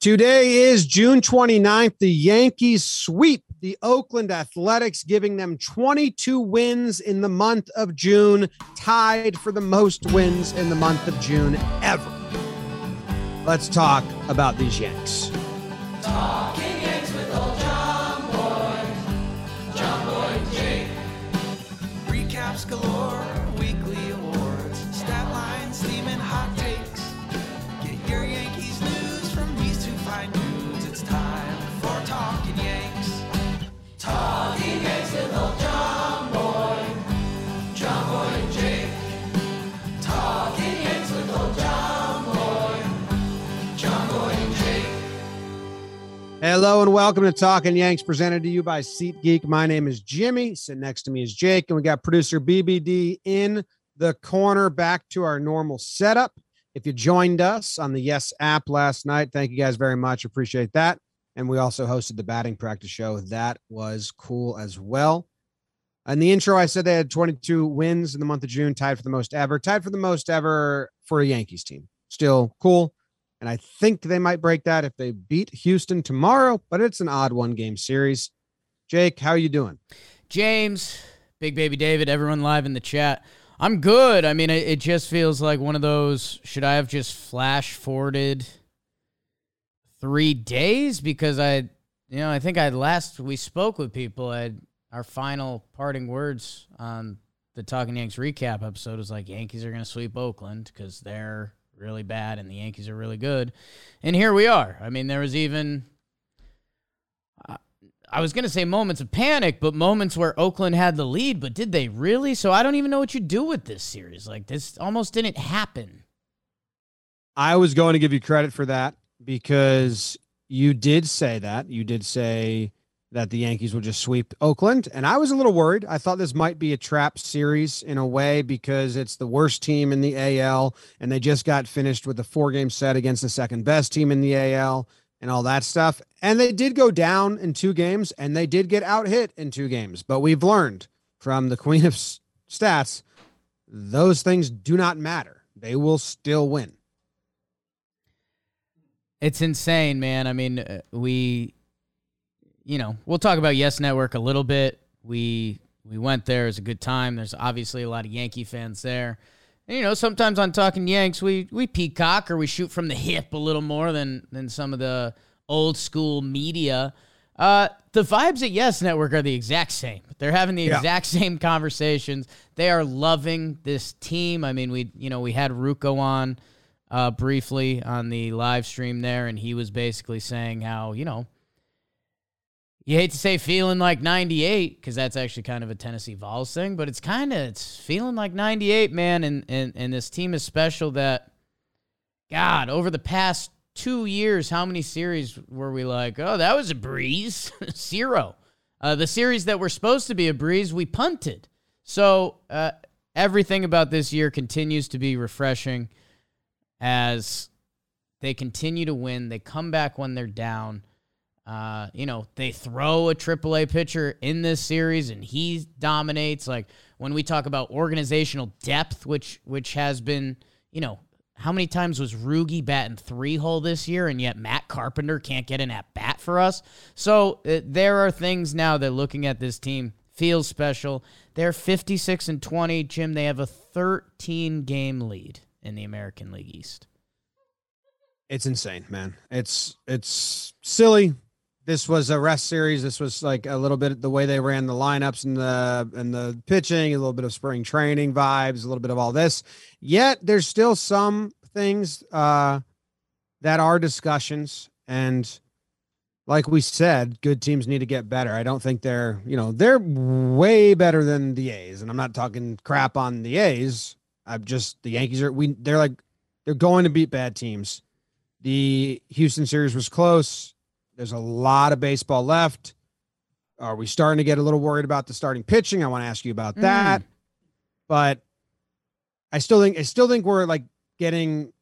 Today is June 29th. The Yankees sweep the Oakland Athletics, giving them 22 wins in the month of June, tied for the most wins in the month of June ever. Let's talk about these Yanks. Talking Yanks with old John John Jake. Recaps galore. Hello and welcome to Talking Yanks, presented to you by SeatGeek. My name is Jimmy. Sitting next to me is Jake, and we got producer BBD in the corner. Back to our normal setup. If you joined us on the Yes app last night, thank you guys very much. Appreciate that. And we also hosted the batting practice show. That was cool as well. In the intro, I said they had 22 wins in the month of June, tied for the most ever, tied for the most ever for a Yankees team. Still cool. And I think they might break that if they beat Houston tomorrow, but it's an odd one game series. Jake, how you doing? James, Big Baby David, everyone live in the chat. I'm good. I mean, it, it just feels like one of those. Should I have just flash forwarded three days? Because I, you know, I think I last we spoke with people, I our final parting words on the Talking Yanks recap episode was like Yankees are going to sweep Oakland because they're really bad and the Yankees are really good. And here we are. I mean, there was even I was going to say moments of panic, but moments where Oakland had the lead, but did they really? So I don't even know what you do with this series. Like this almost didn't happen. I was going to give you credit for that because you did say that. You did say that the Yankees would just sweep Oakland. And I was a little worried. I thought this might be a trap series in a way because it's the worst team in the AL and they just got finished with a four game set against the second best team in the AL and all that stuff. And they did go down in two games and they did get out hit in two games. But we've learned from the queen of stats, those things do not matter. They will still win. It's insane, man. I mean, uh, we you know, we'll talk about Yes Network a little bit. We we went there; it was a good time. There's obviously a lot of Yankee fans there. And, you know, sometimes on Talking Yanks, we we peacock or we shoot from the hip a little more than than some of the old school media. Uh, the vibes at Yes Network are the exact same. They're having the yeah. exact same conversations. They are loving this team. I mean, we you know we had Ruocco on uh, briefly on the live stream there, and he was basically saying how you know you hate to say feeling like 98 because that's actually kind of a Tennessee Vols thing, but it's kind of it's feeling like 98, man. And, and and this team is special. That God, over the past two years, how many series were we like? Oh, that was a breeze. Zero. Uh, the series that were supposed to be a breeze, we punted. So uh, everything about this year continues to be refreshing as they continue to win. They come back when they're down. Uh, you know, they throw a AAA pitcher in this series and he dominates. Like when we talk about organizational depth, which which has been, you know, how many times was Rugi batting three hole this year, and yet Matt Carpenter can't get an at bat for us? So uh, there are things now that looking at this team feels special. They're 56 and 20. Jim, they have a 13 game lead in the American League East. It's insane, man. It's it's silly this was a rest series. This was like a little bit the way they ran the lineups and the and the pitching, a little bit of spring training vibes, a little bit of all this. Yet there's still some things uh, that are discussions, and like we said, good teams need to get better. I don't think they're you know they're way better than the A's, and I'm not talking crap on the A's. I'm just the Yankees are we they're like they're going to beat bad teams. The Houston series was close there's a lot of baseball left. Are we starting to get a little worried about the starting pitching? I want to ask you about that. Mm. But I still think I still think we're like getting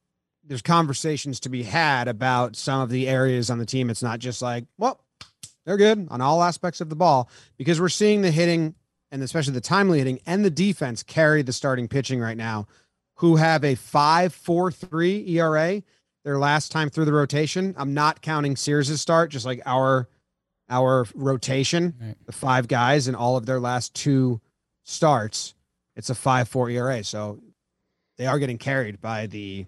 there's conversations to be had about some of the areas on the team. It's not just like, well, they're good on all aspects of the ball because we're seeing the hitting and especially the timely hitting and the defense carry the starting pitching right now, who have a 5.43 ERA their last time through the rotation. I'm not counting Sears' start, just like our our rotation, right. the five guys in all of their last two starts. It's a five four ERA. So they are getting carried by the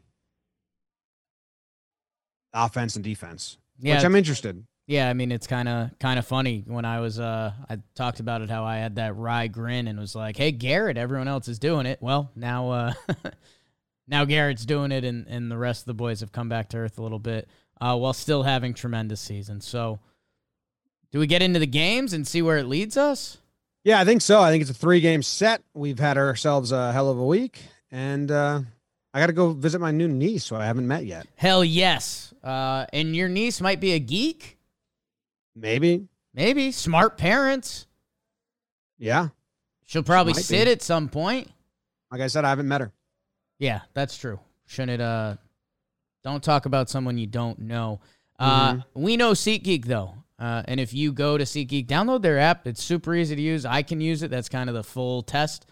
offense and defense. Yeah, which I'm interested. Yeah, I mean it's kind of kind of funny when I was uh I talked about it how I had that wry grin and was like, "Hey Garrett, everyone else is doing it." Well, now uh now Garrett's doing it and and the rest of the boys have come back to earth a little bit uh while still having tremendous seasons. So do we get into the games and see where it leads us? Yeah, I think so. I think it's a three game set. We've had ourselves a hell of a week and uh I got to go visit my new niece who I haven't met yet. Hell yes. Uh and your niece might be a geek? Maybe. Maybe. Smart parents. Yeah. She'll probably sit be. at some point. Like I said, I haven't met her. Yeah, that's true. Shouldn't uh don't talk about someone you don't know. Uh mm-hmm. we know SeatGeek though. Uh, and if you go to SeatGeek, download their app. It's super easy to use. I can use it. That's kind of the full test.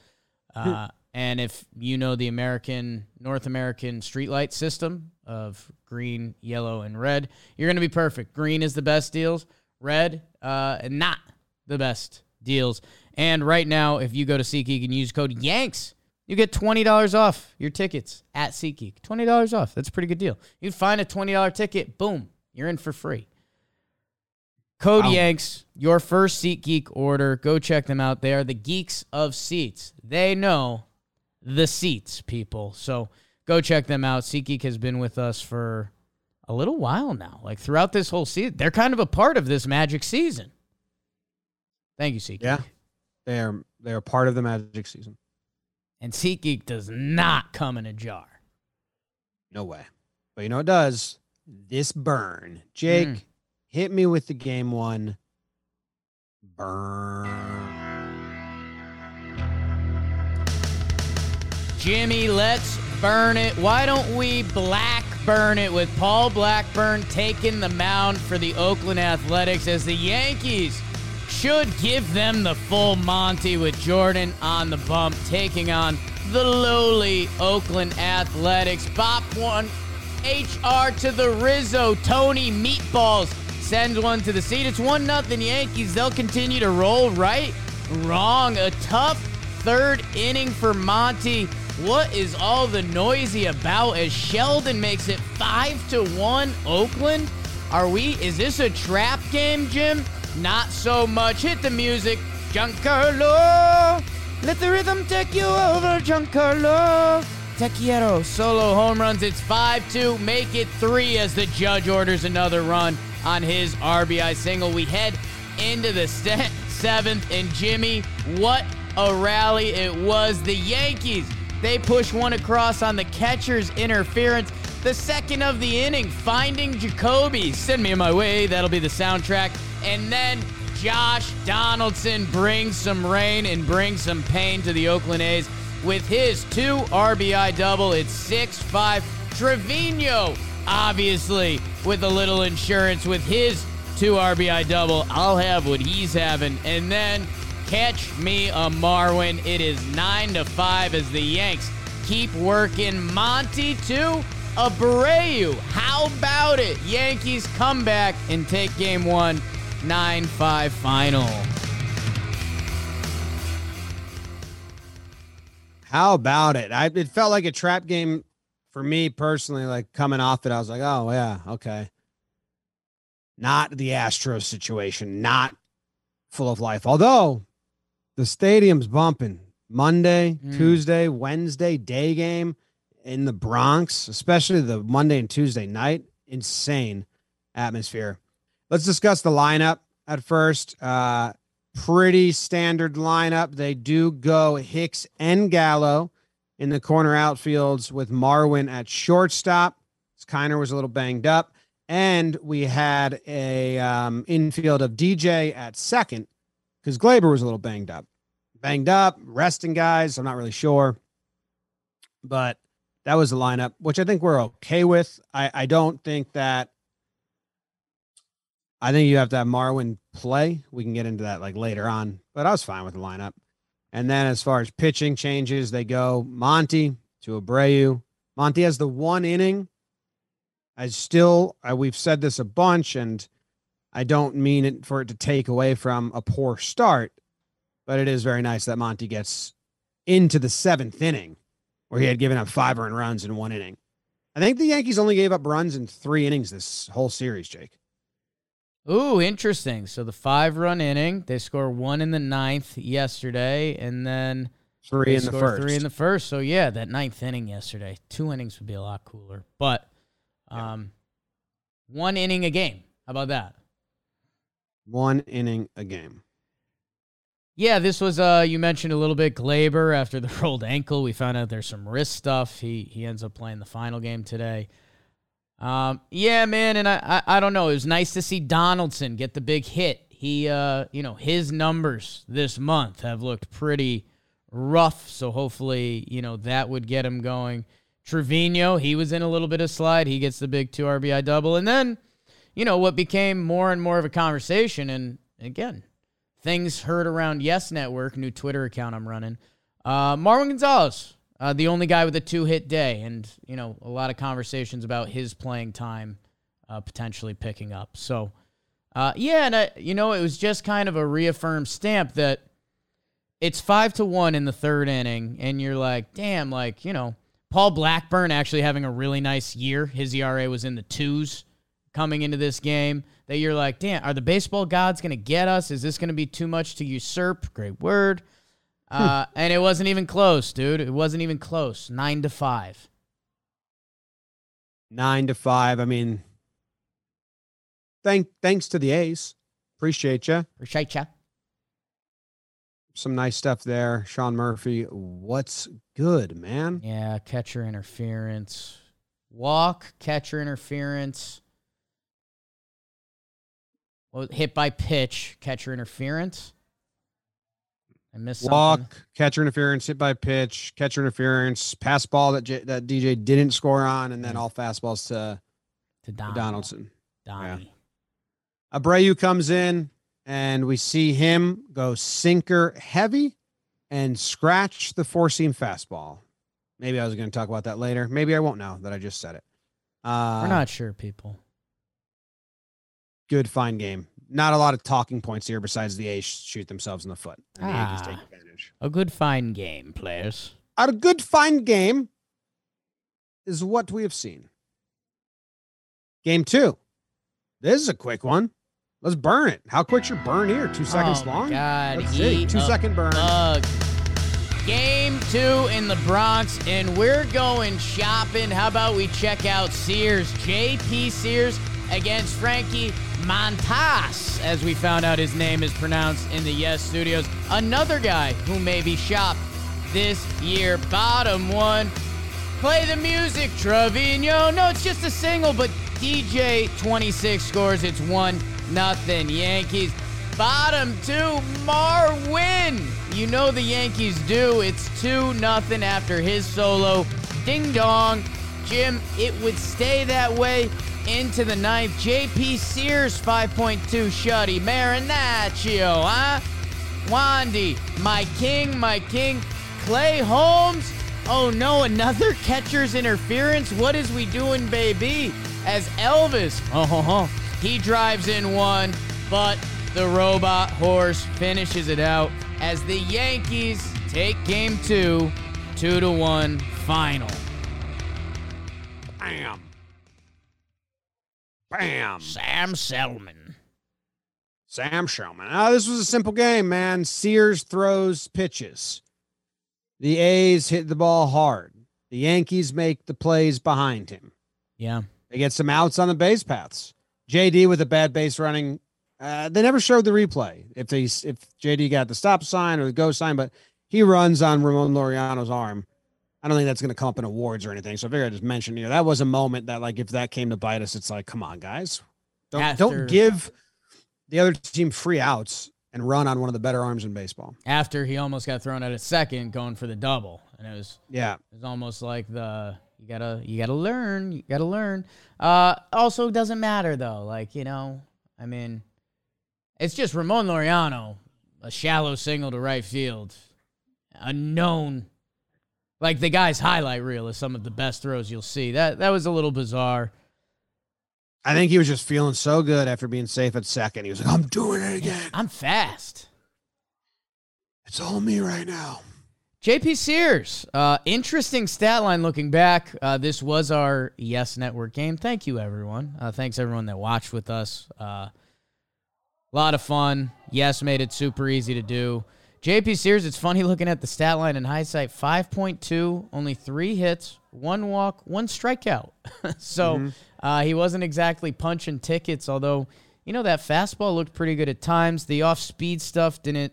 Uh, and if you know the American, North American streetlight system of green, yellow, and red, you're going to be perfect. Green is the best deals red, uh, not the best deals. And right now, if you go to SeatGeek and use code Yanks, you get $20 off your tickets at SeatGeek. $20 off. That's a pretty good deal. You find a $20 ticket, boom, you're in for free. Code wow. Yanks, your first SeatGeek order. Go check them out. They are the geeks of seats. They know the seats, people. So go check them out. SeatGeek has been with us for a little while now. Like throughout this whole season, they're kind of a part of this Magic season. Thank you, SeatGeek. Yeah, they are. They are part of the Magic season. And SeatGeek does not come in a jar. No way. But you know it does. This burn, Jake, mm. hit me with the game one. Burn. Jimmy, let's burn it. Why don't we black burn it with Paul Blackburn taking the mound for the Oakland Athletics as the Yankees should give them the full Monty with Jordan on the bump, taking on the lowly Oakland Athletics. Bop one, HR to the Rizzo, Tony Meatballs sends one to the seat. It's 1 nothing Yankees. They'll continue to roll right, wrong. A tough third inning for Monty. What is all the noisy about as Sheldon makes it 5 to 1 Oakland? Are we is this a trap game, Jim? Not so much. Hit the music. Giancarlo. Let the rhythm take you over, Giancarlo. Te quiero. Solo home runs. It's 5 2. Make it 3 as the judge orders another run on his RBI single. We head into the st- seventh. And Jimmy, what a rally it was. The Yankees they push one across on the catcher's interference. The second of the inning, finding Jacoby. Send me my way. That'll be the soundtrack. And then Josh Donaldson brings some rain and brings some pain to the Oakland A's with his two RBI double. It's 6 5. Trevino, obviously, with a little insurance with his two RBI double. I'll have what he's having. And then Catch me a Marwin. It is 9 to 5 as the Yanks keep working. Monty to Abreu. How about it? Yankees come back and take game one, 9 5 final. How about it? I it felt like a trap game for me personally. Like coming off it, I was like, oh yeah, okay. Not the Astros situation, not full of life. Although the stadium's bumping Monday, mm. Tuesday, Wednesday, day game in the Bronx, especially the Monday and Tuesday night. Insane atmosphere. Let's discuss the lineup at first. Uh, pretty standard lineup. They do go Hicks and Gallo in the corner outfields with Marwin at shortstop. Kiner was a little banged up. And we had a um, infield of DJ at second because Gleyber was a little banged up. Banged up, resting guys. I'm not really sure. But that was the lineup, which I think we're okay with. I, I don't think that I think you have to have Marwin play. We can get into that like later on, but I was fine with the lineup. And then as far as pitching changes, they go Monty to Abreu. Monty has the one inning I still, uh, we've said this a bunch, and I don't mean it for it to take away from a poor start, but it is very nice that Monty gets into the seventh inning where he had given up five earned runs in one inning. I think the Yankees only gave up runs in three innings this whole series, Jake. Ooh, interesting. So the five run inning, they score one in the ninth yesterday, and then three in the first. Three in the first. So yeah, that ninth inning yesterday, two innings would be a lot cooler. But um, yeah. one inning a game. How about that? One inning a game. Yeah, this was uh you mentioned a little bit Gleyber after the rolled ankle. We found out there's some wrist stuff. He he ends up playing the final game today. Um, yeah, man, and I, I, I don't know. It was nice to see Donaldson get the big hit. He, uh, you know, his numbers this month have looked pretty rough. So hopefully, you know, that would get him going. Trevino, he was in a little bit of slide. He gets the big two RBI double, and then, you know, what became more and more of a conversation, and again, things heard around Yes Network, new Twitter account I'm running. Uh, Marwin Gonzalez uh, the only guy with a two hit day, and you know a lot of conversations about his playing time uh, potentially picking up. So, uh, yeah, and I, you know it was just kind of a reaffirmed stamp that it's five to one in the third inning, and you're like, damn, like you know Paul Blackburn actually having a really nice year. His ERA was in the twos coming into this game. That you're like, damn, are the baseball gods going to get us? Is this going to be too much to usurp? Great word. Uh, and it wasn't even close, dude. It wasn't even close. Nine to five. Nine to five. I mean, thank thanks to the A's. Appreciate you. Appreciate you. Some nice stuff there. Sean Murphy, what's good, man? Yeah, catcher interference. Walk, catcher interference. Well, hit by pitch, catcher interference. I missed walk, something. catcher interference, hit by pitch, catcher interference, pass ball that J- that DJ didn't score on, and then all fastballs to to, Don- to Donaldson. Donnie. Yeah. Abreu comes in, and we see him go sinker heavy and scratch the four seam fastball. Maybe I was going to talk about that later. Maybe I won't now that I just said it. Uh, We're not sure, people. Good fine game not a lot of talking points here besides the A's shoot themselves in the foot. And ah, the Yankees take ah, advantage. A good fine game, players. A good fine game is what we have seen. Game two. This is a quick one. Let's burn it. How quick's your burn here? Two seconds oh long? God, Let's see. Two second burn. Bug. Game two in the Bronx, and we're going shopping. How about we check out Sears? JP Sears against Frankie Montas, as we found out his name is pronounced in the Yes Studios. Another guy who may be shopped this year. Bottom one. Play the music, Trevino. No, it's just a single, but DJ 26 scores. It's 1 nothing Yankees. Bottom two, Marwin. You know the Yankees do. It's 2 nothing after his solo. Ding dong. Jim, it would stay that way into the ninth. JP Sears 5.2 shutty. Marinaccio, huh? Wandy, my king, my king. Clay Holmes. Oh no, another catcher's interference. What is we doing, baby? As Elvis, oh, he drives in one, but the robot horse finishes it out as the Yankees take game two, two to one final. Bam. Bam. Sam Selman. Sam Selman. Ah, this was a simple game, man. Sears throws pitches. The A's hit the ball hard. The Yankees make the plays behind him. Yeah. They get some outs on the base paths. JD with a bad base running. Uh, they never showed the replay if they if JD got the stop sign or the go sign, but he runs on Ramon Laureano's arm I don't think that's going to come up in awards or anything. So I figured I just mention you know that was a moment that like if that came to bite us, it's like come on guys, don't After, don't give the other team free outs and run on one of the better arms in baseball. After he almost got thrown out at second, going for the double, and it was yeah, it was almost like the you gotta you gotta learn, you gotta learn. Uh, also doesn't matter though, like you know, I mean, it's just Ramon Laureano, a shallow single to right field, a known like the guy's highlight reel is some of the best throws you'll see. That that was a little bizarre. I think he was just feeling so good after being safe at second. He was like, I'm doing it again. I'm fast. It's all me right now. JP Sears, uh, interesting stat line looking back. Uh, this was our Yes Network game. Thank you, everyone. Uh, thanks, everyone that watched with us. A uh, lot of fun. Yes made it super easy to do. JP Sears, it's funny looking at the stat line in hindsight 5.2, only three hits, one walk, one strikeout. so mm-hmm. Uh, he wasn't exactly punching tickets, although, you know, that fastball looked pretty good at times. The off speed stuff didn't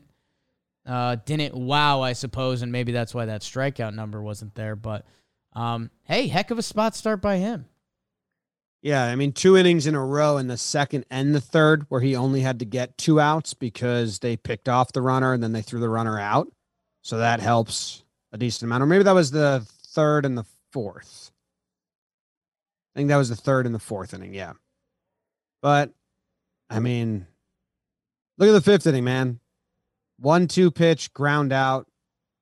uh, didn't wow, I suppose, and maybe that's why that strikeout number wasn't there. But um, hey, heck of a spot start by him. Yeah, I mean, two innings in a row in the second and the third, where he only had to get two outs because they picked off the runner and then they threw the runner out. So that helps a decent amount. Or maybe that was the third and the fourth. I think that was the third and the fourth inning. Yeah. But I mean, look at the fifth inning, man. One two pitch, ground out.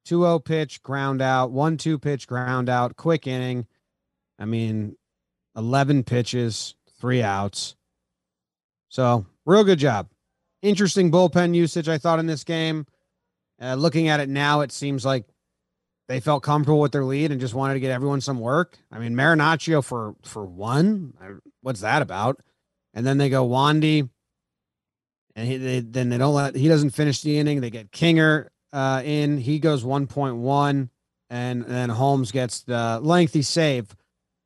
2 0 pitch, ground out. 1 2 pitch, ground out. Quick inning. I mean, 11 pitches, three outs. So, real good job. Interesting bullpen usage, I thought, in this game. Uh, looking at it now, it seems like they felt comfortable with their lead and just wanted to get everyone some work. I mean, Marinaccio for for one, what's that about? And then they go Wandy, and he, they, then they don't let he doesn't finish the inning. They get Kinger uh, in. He goes 1.1, and then Holmes gets the lengthy save,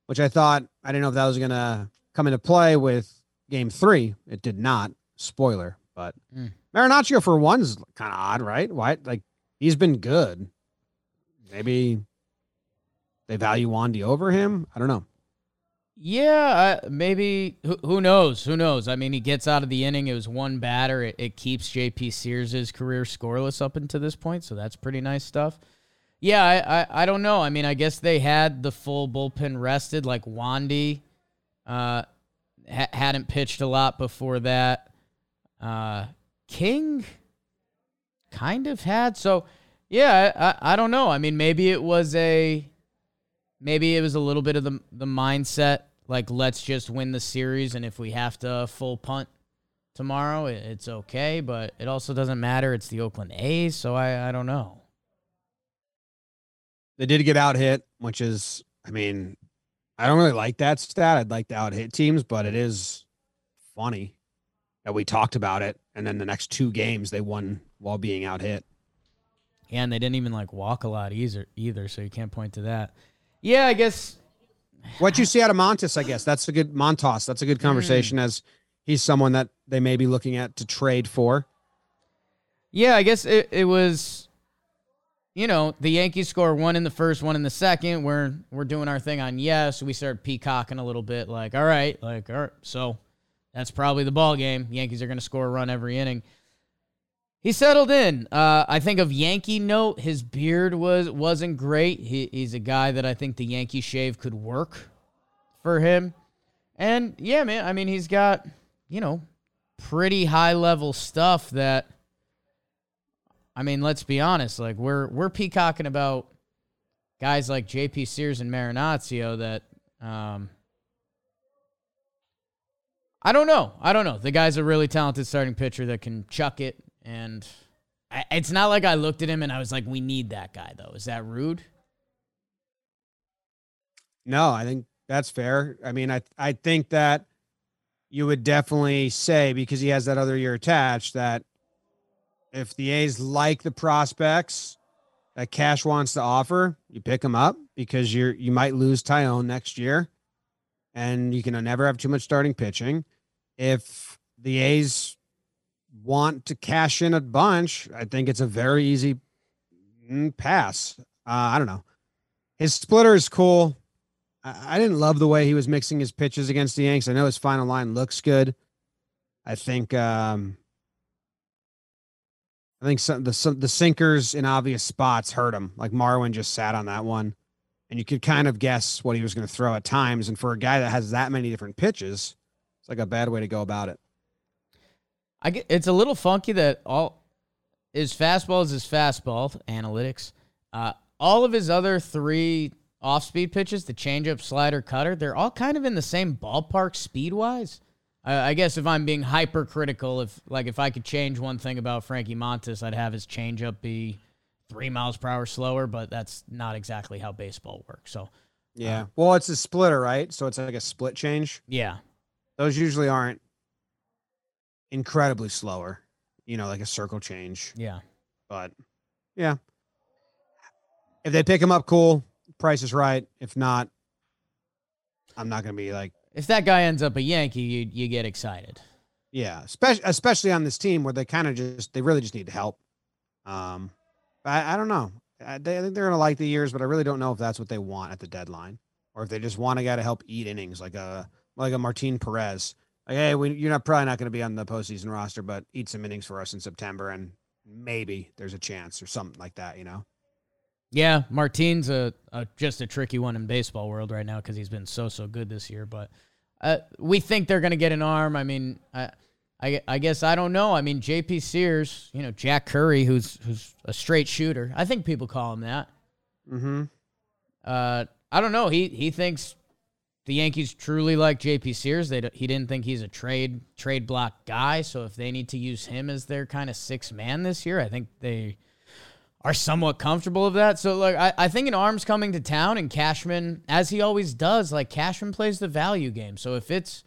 which I thought I didn't know if that was gonna come into play with Game Three. It did not. Spoiler, but mm. Marinaccio for one's kind of odd, right? Why? Like he's been good. Maybe they value Wandy over him. I don't know. Yeah, uh, maybe. Who, who, knows? Who knows? I mean, he gets out of the inning. It was one batter. It, it keeps JP Sears' career scoreless up until this point, so that's pretty nice stuff. Yeah, I, I, I don't know. I mean, I guess they had the full bullpen rested, like Wandy uh, ha- hadn't pitched a lot before that. Uh, King kind of had. So, yeah, I, I don't know. I mean, maybe it was a maybe it was a little bit of the the mindset like let's just win the series and if we have to full punt tomorrow it's okay but it also doesn't matter it's the oakland a's so i i don't know they did get out hit which is i mean i don't really like that stat i'd like to out hit teams but it is funny that we talked about it and then the next two games they won while being out hit and they didn't even like walk a lot either either so you can't point to that yeah i guess what you see out of Montas, I guess that's a good Montas. That's a good conversation mm. as he's someone that they may be looking at to trade for. Yeah, I guess it, it was, you know, the Yankees score one in the first, one in the second. We're we're doing our thing on yes. We start peacocking a little bit, like all right, like all right, so that's probably the ball game. Yankees are going to score a run every inning. He settled in. Uh, I think of Yankee note, his beard was wasn't great. He, he's a guy that I think the Yankee shave could work for him. And yeah, man, I mean he's got you know pretty high level stuff that. I mean, let's be honest. Like we're we're peacocking about guys like J.P. Sears and Marinaccio that. Um, I don't know. I don't know. The guy's a really talented starting pitcher that can chuck it and I, it's not like I looked at him and I was like, we need that guy, though. Is that rude? No, I think that's fair. I mean, I I think that you would definitely say because he has that other year attached that if the A's like the prospects that Cash wants to offer, you pick them up because you're you might lose Taillon next year, and you can never have too much starting pitching. If the A's want to cash in a bunch, I think it's a very easy mm, pass. Uh, I don't know. His splitter is cool. I, I, didn't love the way he was mixing his pitches against the Yanks. I know his final line looks good. I think um, I think some the some, the sinkers in obvious spots hurt him. Like Marwin just sat on that one, and you could kind of guess what he was going to throw at times. And for a guy that has that many different pitches, it's like a bad way to go about it. I get, it's a little funky that all his fastball is his fastball analytics. Uh, all of his other three off speed pitches, the changeup, slider, cutter, they're all kind of in the same ballpark speed wise. I, I guess if I'm being hypercritical, if like if I could change one thing about Frankie Montas, I'd have his changeup be three miles per hour slower, but that's not exactly how baseball works. So yeah, uh, well, it's a splitter, right? So it's like a split change. Yeah, those usually aren't incredibly slower. You know, like a circle change. Yeah, but yeah, if they pick him up, cool. Price is right. If not, I'm not gonna be like. If that guy ends up a Yankee, you you get excited. Yeah, especially especially on this team where they kind of just they really just need help. Um, I, I don't know. I, they, I think they're gonna like the years, but I really don't know if that's what they want at the deadline, or if they just want a guy to help eat innings, like a like a Martin Perez. Like, hey, we, you're not probably not to be on the postseason roster, but eat some innings for us in September, and maybe there's a chance or something like that. You know. Yeah, Martin's a, a just a tricky one in baseball world right now because he's been so so good this year. But uh, we think they're going to get an arm. I mean, I, I, I guess I don't know. I mean, J.P. Sears, you know, Jack Curry, who's who's a straight shooter. I think people call him that. Hmm. Uh, I don't know. He he thinks the Yankees truly like J.P. Sears. They he didn't think he's a trade trade block guy. So if they need to use him as their kind of six man this year, I think they are somewhat comfortable of that. So like I, I think an arm's coming to town and Cashman, as he always does, like Cashman plays the value game. So if it's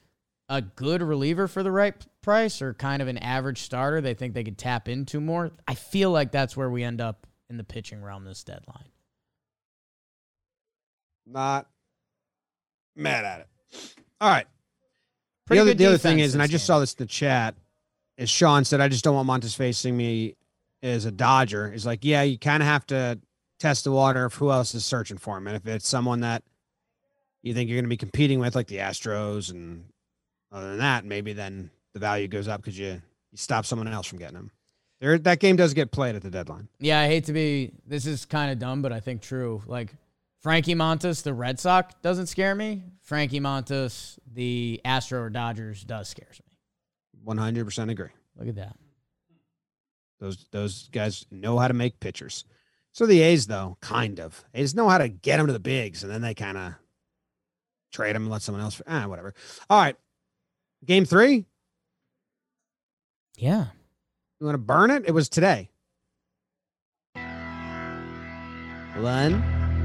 a good reliever for the right price or kind of an average starter they think they could tap into more, I feel like that's where we end up in the pitching realm this deadline. Not mad at it. All right. Pretty the other, the other thing is, and I just game. saw this in the chat, is Sean said, I just don't want Montas facing me is a Dodger is like, yeah, you kind of have to test the water of who else is searching for him. And if it's someone that you think you're going to be competing with, like the Astros, and other than that, maybe then the value goes up because you, you stop someone else from getting him. There, that game does get played at the deadline. Yeah, I hate to be. This is kind of dumb, but I think true. Like Frankie Montas, the Red Sox doesn't scare me. Frankie Montas, the Astro or Dodgers, does scares me. One hundred percent agree. Look at that. Those those guys know how to make pitchers. So the A's though, kind of. They just know how to get them to the bigs, and then they kind of trade them and let someone else. Ah, whatever. All right, game three. Yeah. You want to burn it? It was today. One,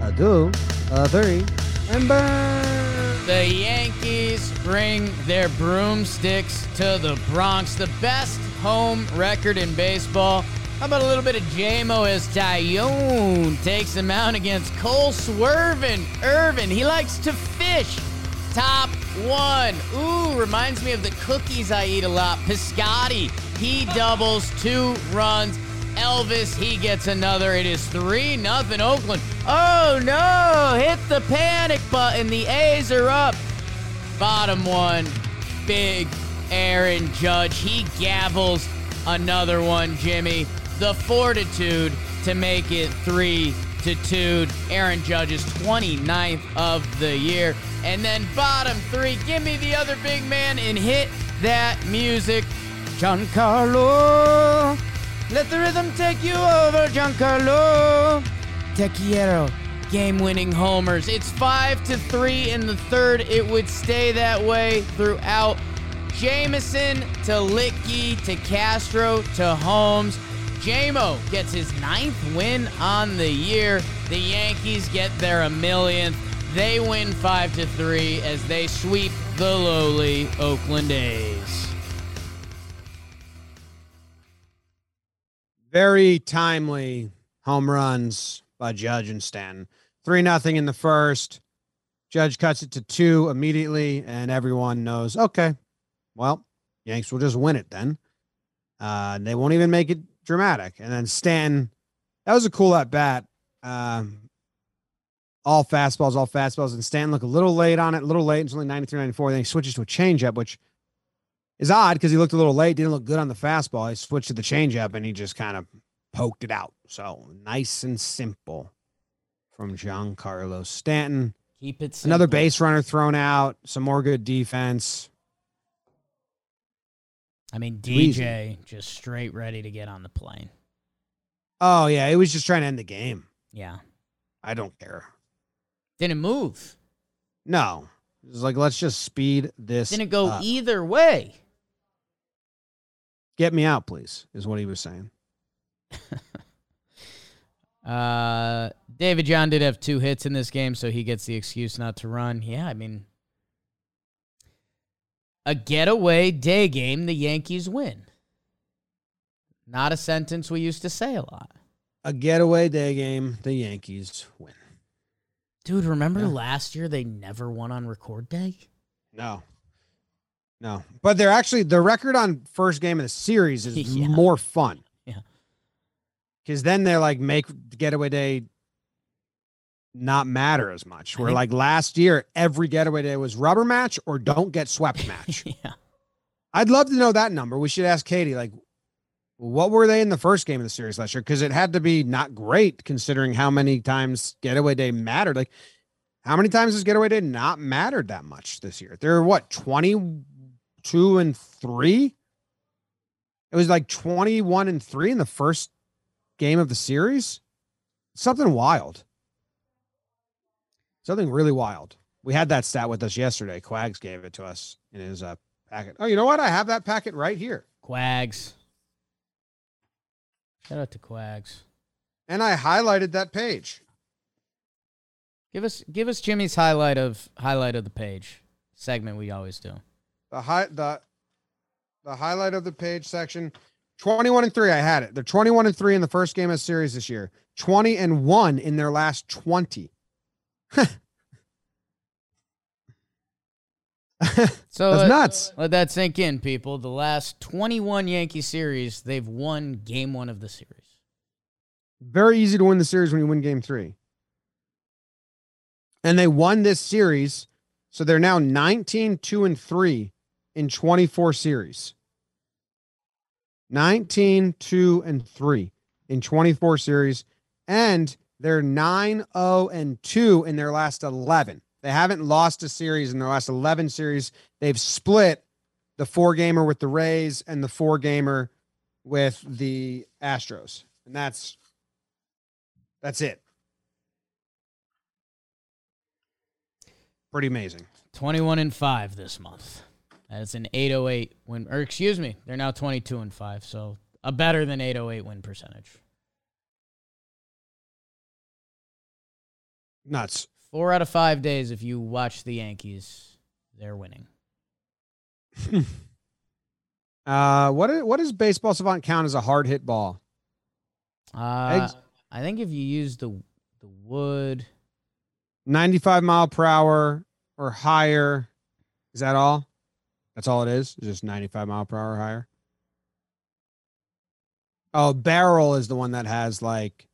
a two, a three, and burn. The Yankees bring their broomsticks to the Bronx. The best home record in baseball. How about a little bit of JMO as Taillon takes him out against Cole Swervin Irvin. He likes to fish. Top one. Ooh, reminds me of the cookies I eat a lot. Piscotti, he doubles two runs. Elvis, he gets another. It is 3 nothing Oakland. Oh no! Hit the panic button. The A's are up. Bottom one. Big Aaron Judge. He gavels another one, Jimmy. The fortitude to make it three to two. Aaron Judge's 29th of the year. And then bottom three, give me the other big man and hit that music. Giancarlo. Let the rhythm take you over, Giancarlo. Te quiero. Game winning homers. It's five to three in the third. It would stay that way throughout Jameson to Luetge to Castro to Holmes. JMO gets his ninth win on the year. The Yankees get their a millionth. They win five to three as they sweep the lowly Oakland A's. Very timely home runs by Judge and Stanton. Three nothing in the first. Judge cuts it to two immediately, and everyone knows okay, well, Yanks will just win it then. Uh, they won't even make it dramatic. And then Stanton, that was a cool at bat. Um, all fastballs, all fastballs. And Stanton looked a little late on it, a little late. It's only 93, 94. Then he switches to a changeup, which is odd because he looked a little late, didn't look good on the fastball. He switched to the changeup and he just kind of poked it out. So nice and simple from Giancarlo Stanton. Keep it simple. Another base runner thrown out, some more good defense. I mean, DJ just straight ready to get on the plane. Oh yeah, he was just trying to end the game. Yeah. I don't care. Didn't move. No, it's like let's just speed this. Didn't go up. either way. Get me out, please. Is what he was saying. Uh, David John did have two hits in this game, so he gets the excuse not to run. Yeah, I mean, a getaway day game, the Yankees win. Not a sentence we used to say a lot. A getaway day game. The Yankees win. Dude, remember Yeah. last year they never won on record day? No. No. But they're actually the record on first game of the series is Yeah. more fun. Yeah. Cause then they're like make getaway day not matter as much. Where like last year, every getaway day was rubber match or don't get swept match. yeah. I'd love to know that number. We should ask Katie, like, what were they in the first game of the series last year? Because it had to be not great considering how many times getaway day mattered. Like, how many times has getaway day not mattered that much this year? They're what, 22 and three? It was like 21 and three in the first game of the series. Something wild. Something really wild. We had that stat with us yesterday. Quags gave it to us in his uh, packet. Oh, you know what? I have that packet right here. Quags. Shout out to Quags. And I highlighted that page. Give us give us Jimmy's highlight of highlight of the page segment we always do. The high the the highlight of the page section. 21 and 3. I had it. They're 21 and 3 in the first game of the series this year. 20 and 1 in their last 20. So That's uh, nuts. Let that sink in, people. The last 21 Yankee series, they've won game one of the series. Very easy to win the series when you win game three. And they won this series. So they're now 19, 2, and 3 in 24 series. 19, 2, and 3 in 24 series. And they're 9, 0, and 2 in their last 11. They haven't lost a series in their last 11 series. They've split the four gamer with the Rays and the four gamer with the Astros. And that's that's it. Pretty amazing. 21 and 5 this month. That's an 808 win or excuse me, they're now 22 and 5, so a better than 808 win percentage. Nuts. 4 out of 5 days if you watch the Yankees, they're winning. Uh, what is, what does baseball savant count as a hard hit ball? Uh, Eggs- I think if you use the the wood 95 mile per hour or higher. Is that all? That's all it is? It's just 95 mile per hour or higher. Oh, barrel is the one that has like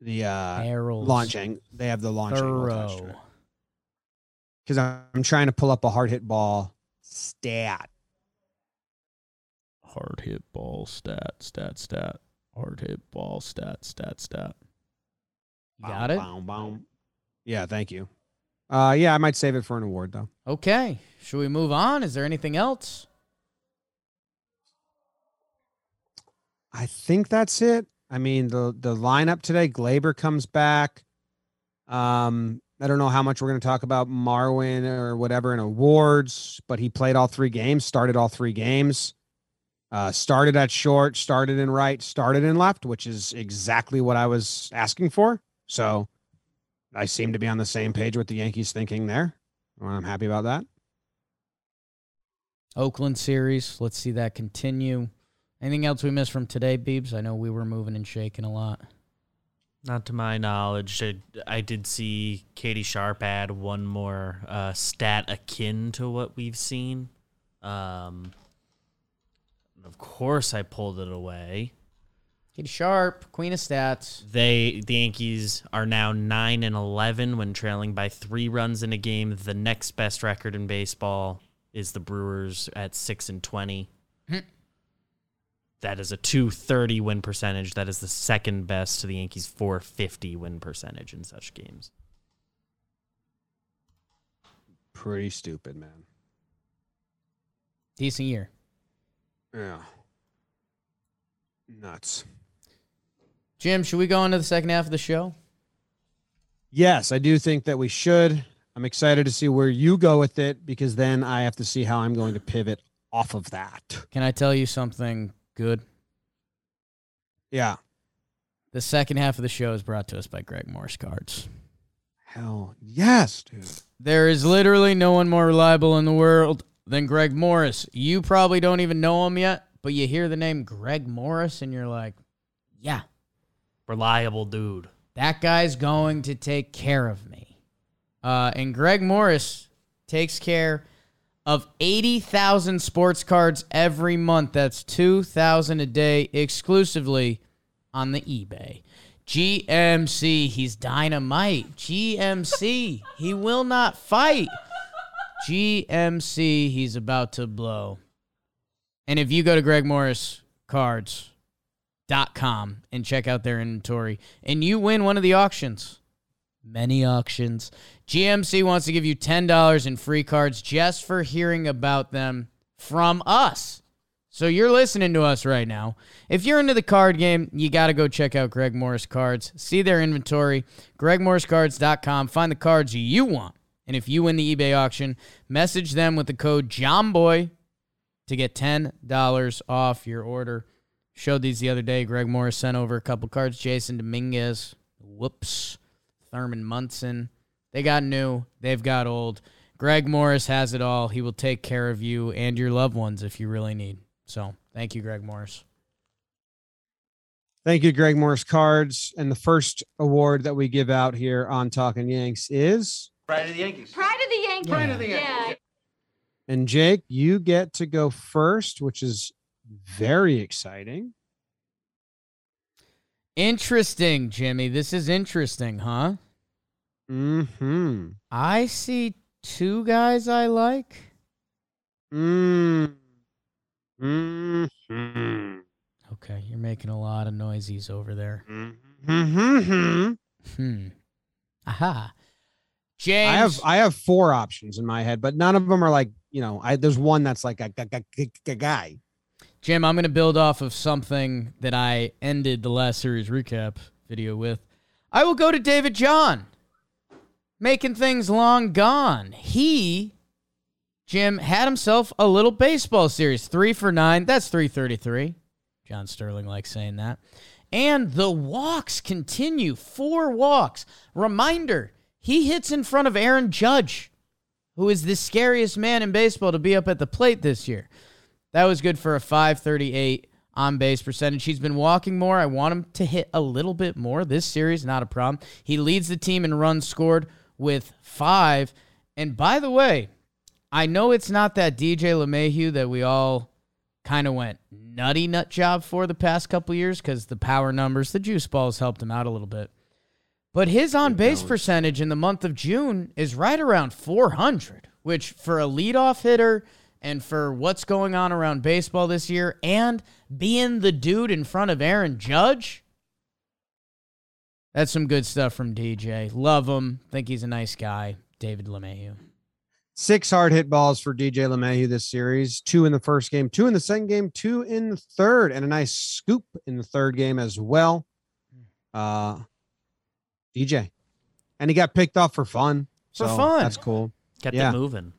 the uh barrels launching. They have the launch angle attached to it. thorough. because I'm trying to pull up a hard hit ball stat. Hard hit ball stat, stat, stat. Hard hit ball stat, stat, stat. You got it? Boom, boom. Yeah, thank you. Uh, yeah, I might save it for an award though. Okay. Should we move on? Is there anything else? I think that's it. I mean, the the lineup today, Gleyber comes back. Um, I don't know how much we're going to talk about Marwin or whatever in awards, but he played all three games, started all three games. Uh, started at short, started in right, started in left, which is exactly what I was asking for. So I seem to be on the same page with the Yankees thinking there. Well, I'm happy about that. Oakland series. Let's see that continue. Anything else we missed from today, Beebs? I know we were moving and shaking a lot. Not to my knowledge. I, I did see Katie Sharp add one more uh, stat akin to what we've seen. Um, of course, I pulled it away. Katie Sharp, Queen of Stats. They the Yankees are now nine and eleven when trailing by three runs in a game. The next best record in baseball is the Brewers at six and twenty. That is a two thirty win percentage. That is the second best to the Yankees four fifty win percentage in such games. Pretty stupid, man. Decent year. Yeah. Nuts. Jim, should we go on to the second half of the show? Yes, I do think that we should. I'm excited to see where you go with it because then I have to see how I'm going to pivot off of that. Can I tell you something good? Yeah. The second half of the show is brought to us by Greg Morris Cards. Hell yes, dude. There is literally no one more reliable in the world than Greg Morris. You probably don't even know him yet, but you hear the name Greg Morris and you're like, yeah, Reliable dude. that guy's going to take care of me. Uh, and Greg Morris takes care of 80,000 sports cards every month. That's 2,000 a day exclusively on the eBay. GMC, he's dynamite. GMC, he will not fight. GMC, he's about to blow. And if you go to Greg Morris Cards, dot com and check out their inventory and you win one of the auctions many auctions gmc wants to give you $10 in free cards just for hearing about them from us so you're listening to us right now if you're into the card game you got to go check out greg morris cards see their inventory gregmorriscards.com find the cards you want and if you win the ebay auction message them with the code johnboy to get $10 off your order Showed these the other day. Greg Morris sent over a couple cards. Jasson Dominguez. Whoops. Thurman Munson. They got new. They've got old. Greg Morris has it all. He will take care of you and your loved ones if you really need. So thank you, Greg Morris. Thank you, Greg Morris Cards. And the first award that we give out here on Talking Yanks is, Pride of the Yankees. Pride of the Yankees. Pride of the Yankees. Yeah. and Jake, you get to go first, which is very exciting. Interesting, Jimmy. This is interesting, huh? Hmm. I see two guys I like. Hmm. Hmm. Okay, you're making a lot of noisies over there. Hmm. Hmm. Hmm. Aha. James. I have I have four options in my head, but none of them are like you know. I there's one that's like a, a, a, a guy. Jim, I'm going to build off of something that I ended the last series recap video with. I will go to David John, making things long gone. He, Jim, had himself a little baseball series, three for nine. That's 333. John Sterling likes saying that. And the walks continue. Four walks. Reminder he hits in front of Aaron Judge, who is the scariest man in baseball to be up at the plate this year. That was good for a 538 on base percentage. He's been walking more. I want him to hit a little bit more. This series, not a problem. He leads the team in runs scored with five. And by the way, I know it's not that DJ LeMahieu that we all kind of went nutty nut job for the past couple years because the power numbers, the juice balls helped him out a little bit. But his on base percentage in the month of June is right around 400, which for a leadoff hitter and for what's going on around baseball this year and being the dude in front of Aaron Judge, that's some good stuff from DJ. Love him. Think he's a nice guy. David LeMahieu. Six hard hit balls for DJ LeMahieu this series. Two in the first game, two in the second game, two in the third, and a nice scoop in the third game as well. Uh, DJ, and he got picked off for fun. For so fun. That's cool. Kept Yeah. it moving.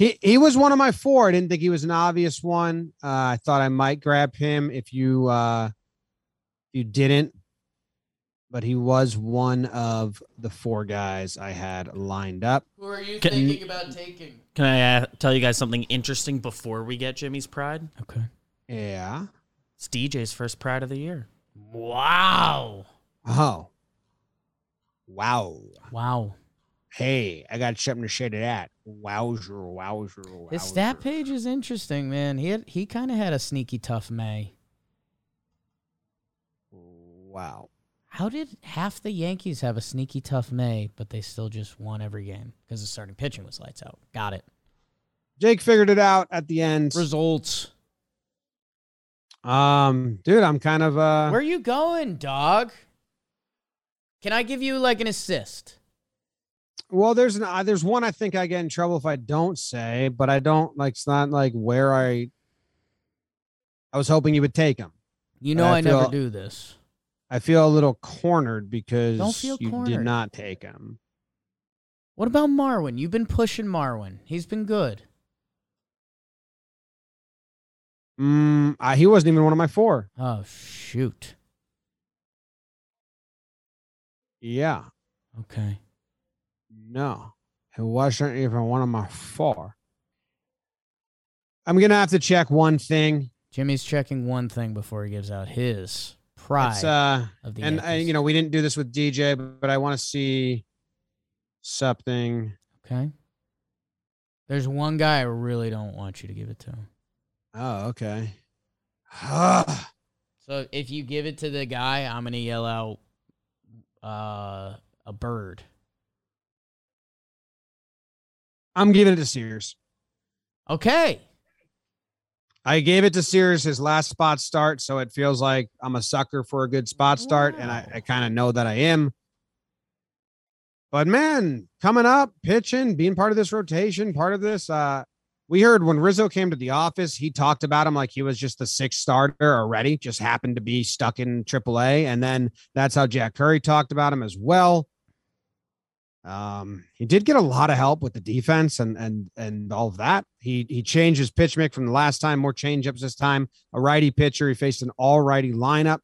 He he was one of my four. I didn't think he was an obvious one. Uh, I thought I might grab him if you uh, if you didn't, but he was one of the four guys I had lined up. Who are you Can- thinking about taking? Can I uh, tell you guys something interesting before we get Jimmy's pride? Okay. Yeah. It's DJ's first pride of the year. Wow. Oh. Wow. Wow. Hey, I got something to say to that. Wowzer, wowzer, wowzer. His stat page is interesting, man. He had, he kind of had a sneaky tough May. Wow. How did half the Yankees have a sneaky tough May, but they still just won every game because the starting pitching was lights out? Got it. Jake figured it out at the end. Results. Um, dude, I'm kind of uh Where are you going, dog? Can I give you like an assist? Well, there's an uh, there's one I think I get in trouble if I don't say, but I don't like it's not like where I I was hoping you would take him. You know I I, never do this. I feel a little cornered because feel you cornered. did not take him. What about Marwin? You've been pushing Marwin. He's been good. Mm, uh, he wasn't even one of my four. Oh shoot. Yeah, Okay. No, it wasn't even one of my four. I'm gonna have to check one thing. Jimmy's checking one thing before he gives out his pride uh, of the and uh, Yankees. you know we didn't do this with DJ, but, but I want to see something. Okay. There's one guy I really don't want you to give it to. Oh, okay. So if you give it to the guy, I'm gonna yell out uh a bird. I'm giving it to Sears. Okay. I gave it to Sears his last spot start, so it feels like I'm a sucker for a good spot start, and I, I kind of know that I am. But man, coming up, pitching, being part of this rotation, part of this. Uh, we heard when Rizzo came to the office, he talked about him like he was just the sixth starter already, just happened to be stuck in AAA, and then that's how Jack Curry talked about him as well. Um, he did get a lot of help with the defense and and and all of that. He he changed his pitch mix from the last time, more changeups this time. A righty pitcher, he faced an all righty lineup.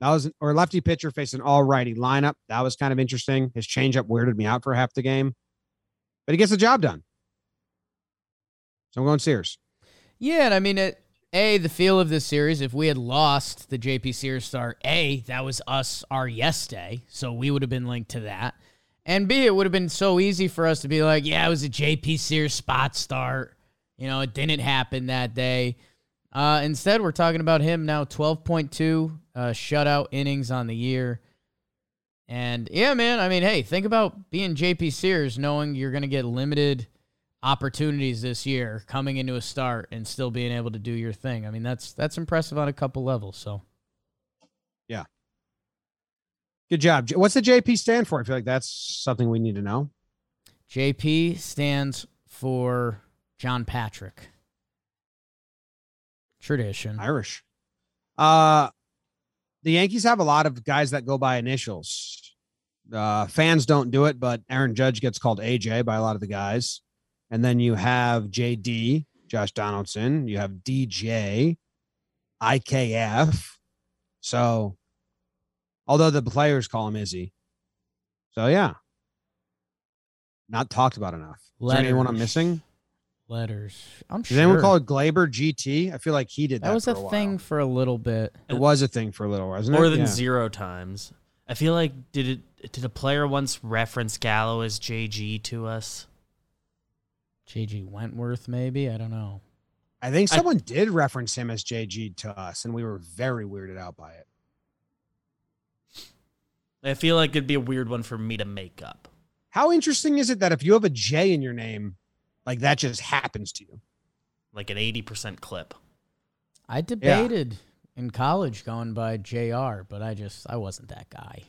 That was or lefty pitcher faced an all righty lineup. That was kind of interesting. His changeup weirded me out for half the game, but he gets the job done. So I'm going Sears. Yeah, and I mean it A, the feel of this series, if we had lost the JP Sears start, A, that was us our yes day. So we would have been linked to that. And B, it would have been so easy for us to be like, yeah, it was a JP Sears spot start. You know, it didn't happen that day. Uh, instead, we're talking about him now 12.2 uh, shutout innings on the year. And yeah, man, I mean, hey, think about being JP Sears, knowing you're going to get limited opportunities this year coming into a start and still being able to do your thing. I mean, that's that's impressive on a couple levels. So Good job. What's the JP stand for? I feel like that's something we need to know. JP stands for John Patrick. Tradition. Irish. Uh the Yankees have a lot of guys that go by initials. Uh fans don't do it, but Aaron Judge gets called AJ by a lot of the guys. And then you have JD, Josh Donaldson, you have DJ, IKF. So although the players call him Izzy. So yeah. Not talked about enough. Is there anyone I'm missing? Letters. I'm Does sure. Did anyone call it Gleyber GT? I feel like he did that. that was for a while. thing for a little bit. It was a thing for a little, wasn't it? More than Yeah. zero times. I feel like did it did a player once reference Gallo as JG to us? JG Wentworth, maybe. I don't know. I think I- someone did reference him as JG to us, and we were very weirded out by it. I feel like it'd be a weird one for me to make up. How interesting is it that if you have a J in your name, like that just happens to you? Like an 80% clip. I debated in college going by JR, but I just I wasn't that guy.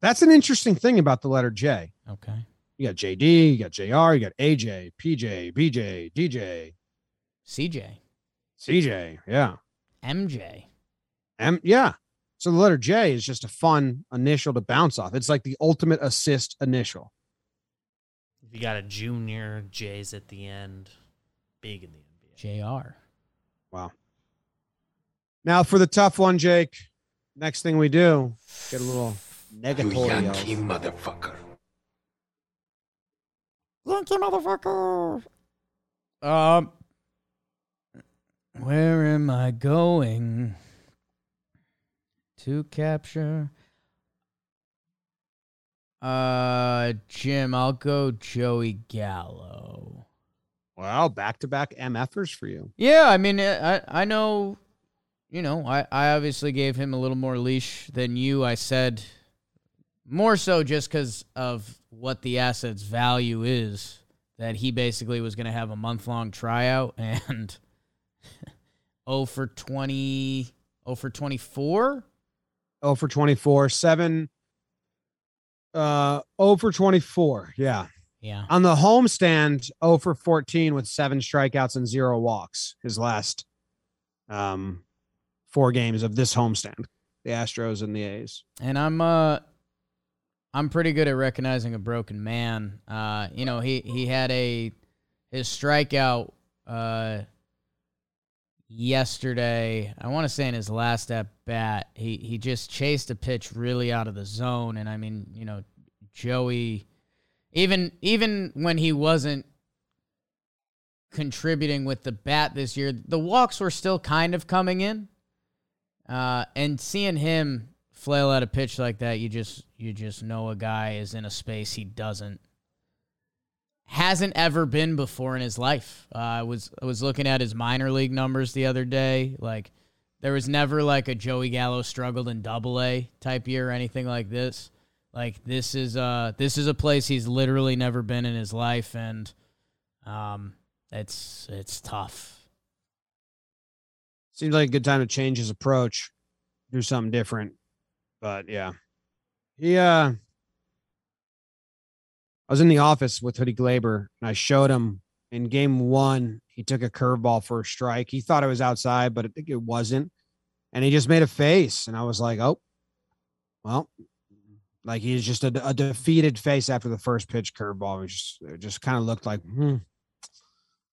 That's an interesting thing about the letter J. Okay. You got JD, you got JR, you got AJ, PJ, BJ, DJ, CJ, CJ. Yeah. MJ. M yeah. So the letter J is just a fun initial to bounce off. It's like the ultimate assist initial. If you got a junior, J's at the end. Big in the NBA. JR. Wow. Now for the tough one, Jake. Next thing we do, get a little You negatory. Yankee motherfucker. Yankee motherfucker. Um, where am I going to capture? Uh, Jim, I'll go Joey Gallo. Wow, back to back MFers for you. Yeah, I mean, I I know, you know, I I obviously gave him a little more leash than you. I said more so just because of what the asset's value is. That he basically was going to have a month long tryout and 0 for 20, 0 for 24. Oh for 24, seven. Uh, oh for 24. Yeah. Yeah. On the homestand, 0 for 14 with seven strikeouts and zero walks. His last um four games of this homestand. the Astros and the A's. And I'm uh I'm pretty good at recognizing a broken man. Uh, you know, he he had a his strikeout uh yesterday. I want to say in his last at bat, he he just chased a pitch really out of the zone and I mean, you know, Joey even even when he wasn't contributing with the bat this year, the walks were still kind of coming in. Uh, and seeing him flail at a pitch like that, you just you just know a guy is in a space he doesn't hasn't ever been before in his life. Uh, I was I was looking at his minor league numbers the other day. Like there was never like a Joey Gallo struggled in Double A type year or anything like this. Like this is uh this is a place he's literally never been in his life, and um it's it's tough. Seems like a good time to change his approach, do something different. But yeah, he uh, I was in the office with Hoodie Gleyber and I showed him in game one. He took a curveball for a strike. He thought it was outside, but I think it wasn't. And he just made a face, and I was like, "Oh, well, like he's just a, a defeated face after the first pitch curveball. It just just kind of looked like, hmm.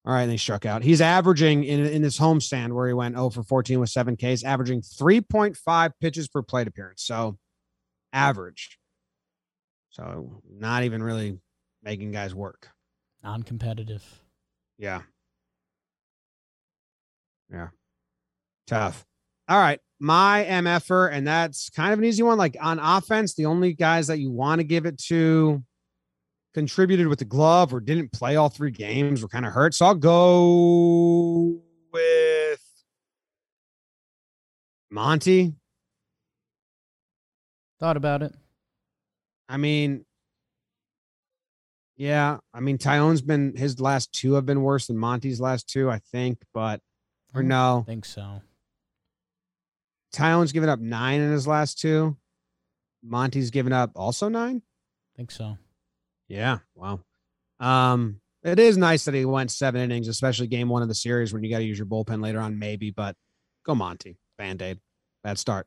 All right, and he struck out. He's averaging in in this homestand where he went 0 for 14 with seven Ks, averaging 3.5 pitches per plate appearance. So average. So not even really making guys work. Non-competitive. Yeah. Yeah. Tough. All right. My MFer, and that's kind of an easy one. Like on offense, the only guys that you want to give it to contributed with the glove or didn't play all three games were kind of hurt. So I'll go with Monty. Thought about it. I mean, yeah, I mean Taillon's been his last two have been worse than Monty's last two, I think, but or no. I think so. Taillon's given up nine in his last two. Monty's given up also nine. I think so. Yeah. Wow. Um, it is nice that he went seven innings, especially game one of the series when you got to use your bullpen later on, maybe. But go Monty, band aid, bad start.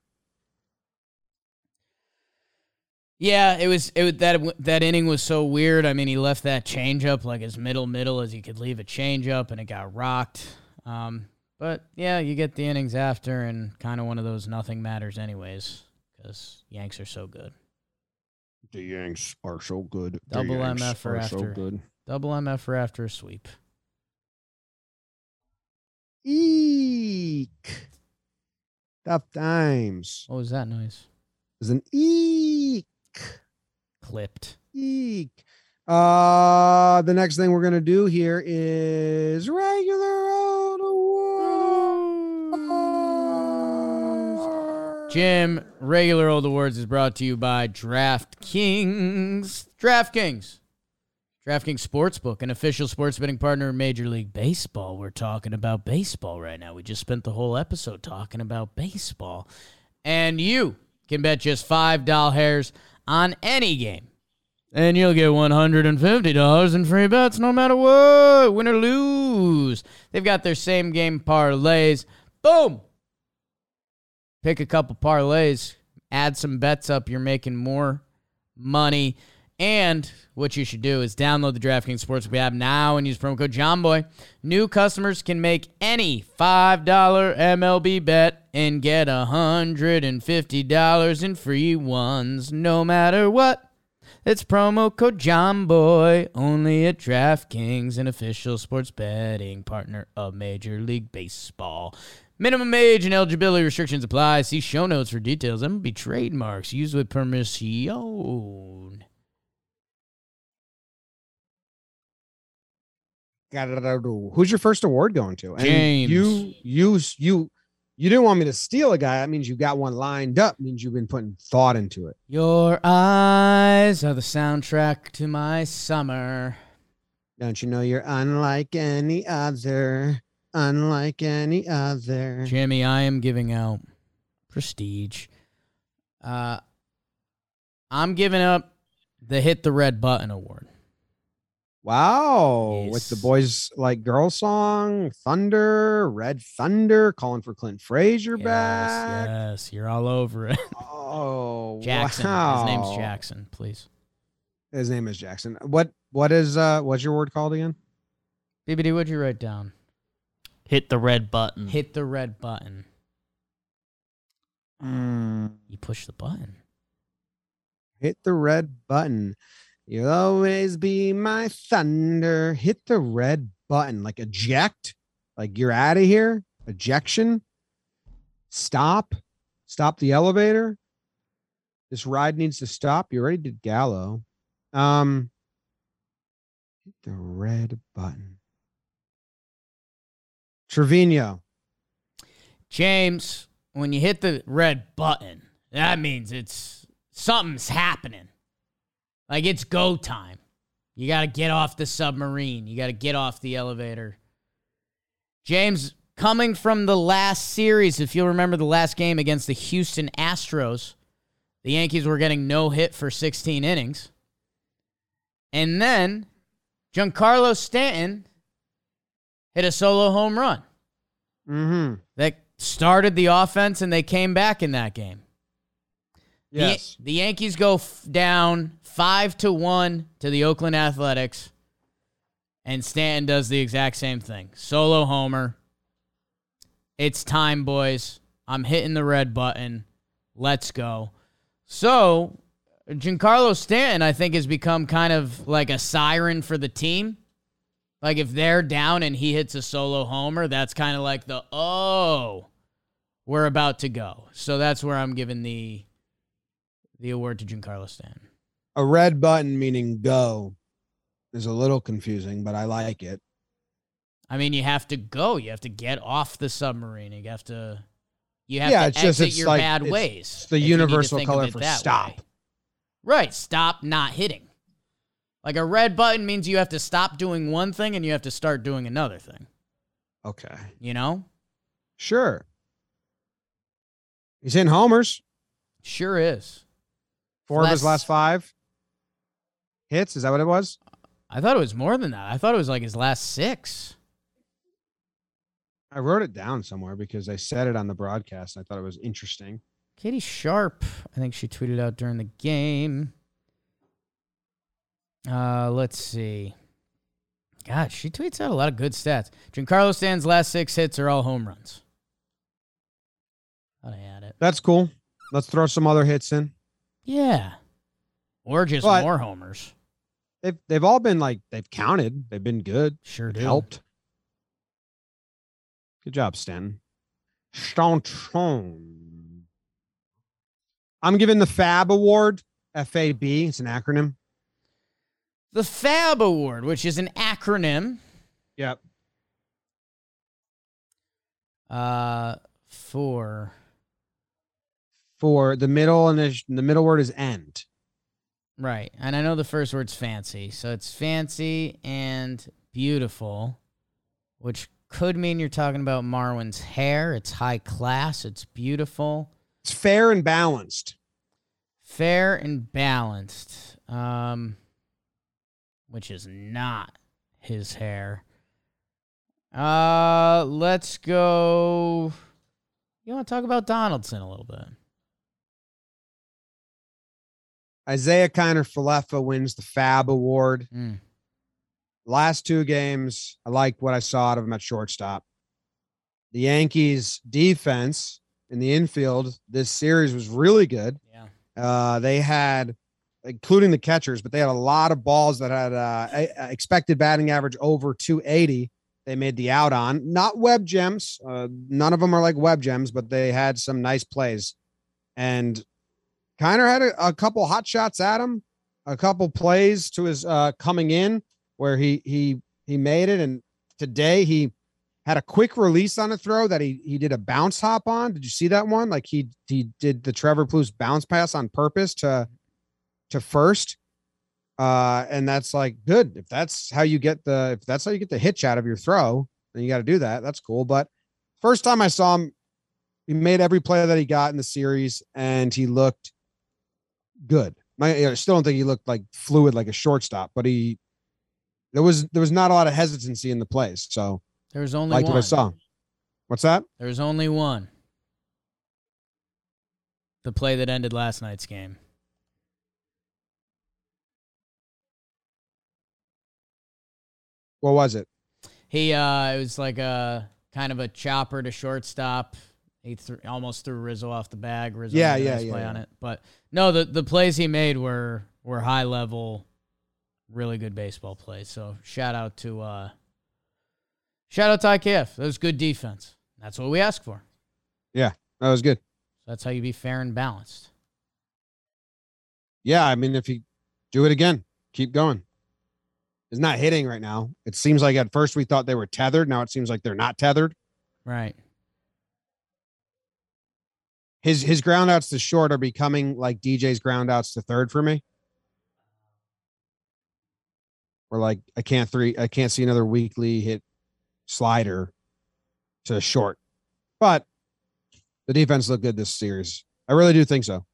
Yeah, it was it was, that that inning was so weird. I mean, he left that changeup like as middle middle as he could leave a changeup, and it got rocked. Um, but yeah, you get the innings after, and kind of one of those nothing matters anyways because Yanks are so good. The Yanks are so good. Double MF for after. So good. Double MF for after a sweep. Eek. Tough times. What was that noise? It was an eek. Clipped. Eek. Uh, the next thing we're gonna do here is regular old awards. Jim, regular old awards is brought to you by DraftKings. DraftKings. DraftKings Sportsbook, an official sports betting partner of Major League Baseball. We're talking about baseball right now. We just spent the whole episode talking about baseball. And you can bet just $5 on any game and you'll get $150 in free bets no matter what, win or lose. They've got their same game parlays. Boom! Pick a couple parlays, add some bets up, you're making more money. And what you should do is download the DraftKings Sportsbook app now and use promo code JOHNBOY. New customers can make any $5 MLB bet and get $150 in free ones no matter what. It's promo code JOHNBOY only at DraftKings, an official sports betting partner of Major League Baseball. Minimum age and eligibility restrictions apply. See show notes for details. MLB trademarks used with permission. Who's your first award going to? And James. You you you you didn't want me to steal a guy. That means you got one lined up. It means you've been putting thought into it. Your eyes are the soundtrack to my summer. Don't you know you're unlike any other? Unlike any other. Jimmy, I am giving out prestige. Uh, I'm giving up the hit the red button award. Wow. With the boys like girl song, Thunder, Red Thunder, calling for Clint Frazier Yes, back. yes, you're all over it. Oh, Jackson. wow. His name's Jackson, please. His name is Jackson. What what is uh what's your word called again? BBD, what'd you write down? Hit the red button. Hit the red button. Mm. You push the button. Hit the red button. You'll always be my thunder. Hit the red button. Like eject. Like you're out of here. Ejection. Stop. Stop the elevator. This ride needs to stop. You already did Gallo. Um hit the red button. Trevino. James, when you hit the red button, that means it's something's happening. Like it's go time. You got to get off the submarine. You got to get off the elevator. James, coming from the last series, if you'll remember the last game against the Houston Astros, the Yankees were getting no hit for 16 innings. And then Giancarlo Stanton hit a solo home run Mm-hmm. that started the offense and they came back in that game. The- Yes. The, Yankees go f- down 5 to 1 to the Oakland Athletics and Stanton does the exact same thing. Solo homer. It's time, boys. I'm hitting the red button. Let's go. So, Giancarlo Stanton, I think, has become kind of like a siren for the team. Like if they're down and he hits a solo homer, that's kind of like the oh, we're about to go. So that's where I'm giving the the award to Giancarlo Stanton. a red button meaning go is a little confusing, but I like it. I mean, you have to go. You have to get off the submarine. You have to. You have Yeah, to it's just- exit it's your like- bad it's- ways. it's the if you need to universal color for stop. way. Right, stop not hitting. Like a red button means you have to stop doing one thing and you have to start doing another thing. Okay. You know? Sure. He's in homers. Sure is. Four of his last five hits. Is that what it was? I thought it was more than that. I thought it was like his last six. I wrote it down somewhere because I said it on the broadcast. I thought it was interesting. Katie Sharp, I think she tweeted out during the game. Uh, let's see. God, she tweets out a lot of good stats. Giancarlo Stan's last six hits are all home runs. Thought I had it. That's cool. Let's throw some other hits in. Yeah. Or just But- more homers. They've they've all been like they've counted. They've been good. Sure do. Helped. Good job, Stanton. Stanton. I'm giving the Fab Award. FAB. It's an acronym. The FAB Award, which is an acronym Yep. uh, for For the middle and the, the middle word is end. Right. And I know the first word's fancy. So it's fancy and beautiful, which could mean you're talking about Marwin's hair. It's high class, it's beautiful, It's fair and balanced. fair and balanced. Um which is not his hair. Uh let's go You want to talk about Donaldson a little bit? Isiah Kiner Falefa wins the Fab Award. Mm. Last two games, I like what I saw out of him at shortstop. The Yankees defense in the infield this series was really good. Yeah. Uh, they had, including the catchers, but they had a lot of balls that had uh, expected batting average over 280. They made the out on, not web gems. Uh, none of them are like web gems, but they had some nice plays. And Kiner had a, a couple hot shots at him, a couple plays to his uh, coming in where he he he made it. And today he had a quick release on a throw that he he did a bounce hop on. Did you see that one? Like he he did the Trevor Plouffe bounce pass on purpose to to first. Uh, and that's like good. If that's how you get the if that's how you get the hitch out of your throw, then you got to do that. That's cool. But first time I saw him, he made every play that he got in the series, and he looked good. My, I still don't think he looked like fluid like a shortstop, but he there was there was not a lot of hesitancy in the plays. So there was only liked one. what I saw. What's that? There's only one. The play that ended last night's game. What was it? He uh it was like a kind of a chopper to shortstop. He threw, almost threw Rizzo off the bag. Rizzo Yeah, yeah, nice yeah, play yeah. on it. But no, the the plays he made were were high level, really good baseball plays. So shout out to uh shout out to IKF. That was good defense. That's what we ask for. Yeah, that was good. That's how you be fair and balanced. Yeah, I mean, if you do it again, keep going. It's not hitting right now. It seems like at first we thought they were tethered. Now it seems like they're not tethered. Right. His his groundouts to short are becoming like DJ's groundouts to third for me. Or like I can't three I can't see another weekly hit slider to short. But the defense looked good this series. I really do think so.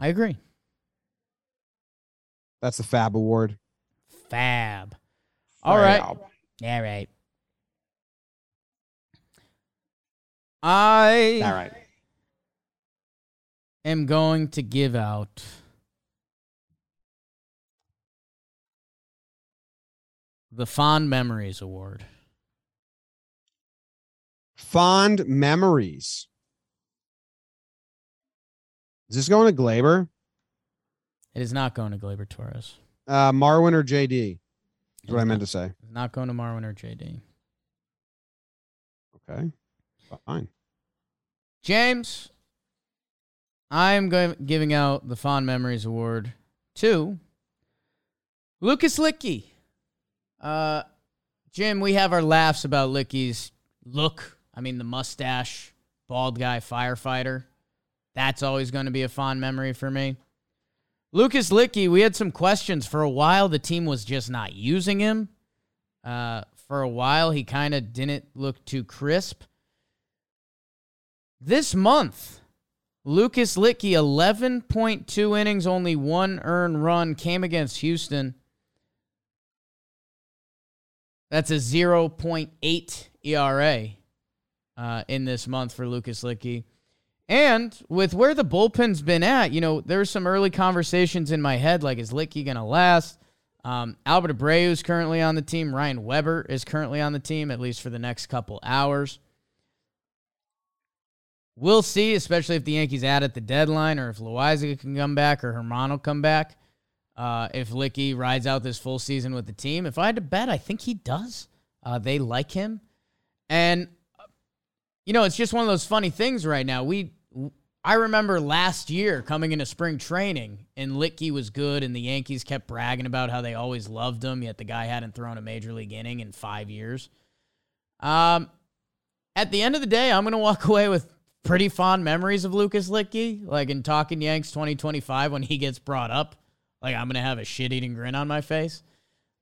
I agree. That's the Fab Award. Fab. All right. Fab. All right. I All right. am going to give out the Fond Memories Award. Fond memories. Is this going to Gleyber? It is not going to Gleyber Torres. Uh, Marwin or JD? Is what I meant not- to say. Not going to Marwin or JD. Okay. Fine. James, I am going giving out the Fond Memories Award to Lucas Luetge. Uh, Jim, we have our laughs about Luetge's look. I mean, the mustache, bald guy, firefighter. That's always going to be a fond memory for me. Lucas Luetge, we had some questions. For a while, the team was just not using him. Uh, for a while, he kind of didn't look too crisp. This month, Lucas Luetge, 11.2 innings, only one earned run, came against Houston. That's a 0.8 ERA uh, in this month for Lucas Luetge. And with where the bullpen's been at, you know, there's some early conversations in my head like, is Luetge going to last? Um, Albert Abreu is currently on the team. Ryan Weber is currently on the team, at least for the next couple hours. We'll see, especially if the Yankees add at the deadline or if Loaisiga can come back or Germán will come back. Uh, if Luetge rides out this full season with the team, if I had to bet, I think he does. Uh, they like him. And, you know, it's just one of those funny things right now. We, I remember last year coming into spring training and Luetge was good and the Yankees kept bragging about how they always loved him, yet the guy hadn't thrown a major league inning in five years. Um, at the end of the day, I'm going to walk away with pretty fond memories of Lucas Luetge. Like in Talking Yanks 2025, when he gets brought up, like I'm going to have a shit eating grin on my face.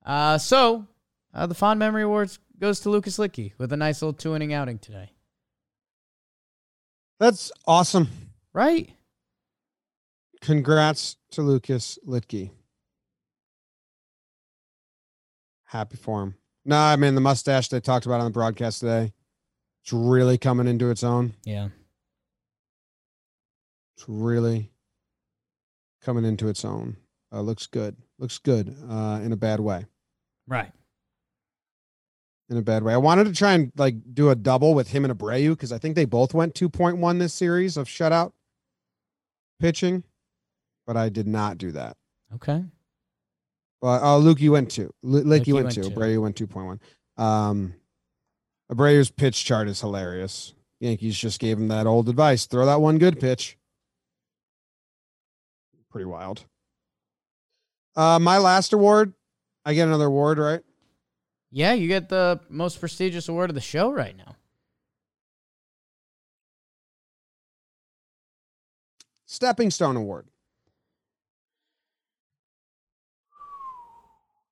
Uh, so uh, the fond memory awards goes to Lucas Luetge with a nice little two inning outing today. That's awesome. Right? Congrats to Lucas Luetge. Happy for him. No, I mean the mustache they talked about on the broadcast today. It's really coming into its own. Yeah. It's really coming into its own. Uh, looks good. Looks good uh, in a bad way. Right. In a bad way. I wanted to try and like do a double with him and Abreu because I think they both went 2.1 this series of shutout pitching, but I did not do that. Okay. But oh, Luke, you went two. L- Lick, Luetge you went, went two. two. Abreu went two point one. Um, Abreu's pitch chart is hilarious. Yankees just gave him that old advice: throw that one good pitch. Pretty wild. Uh, my last award, I get another award, right? Yeah, you get the most prestigious award of the show right now. Stepping Stone Award.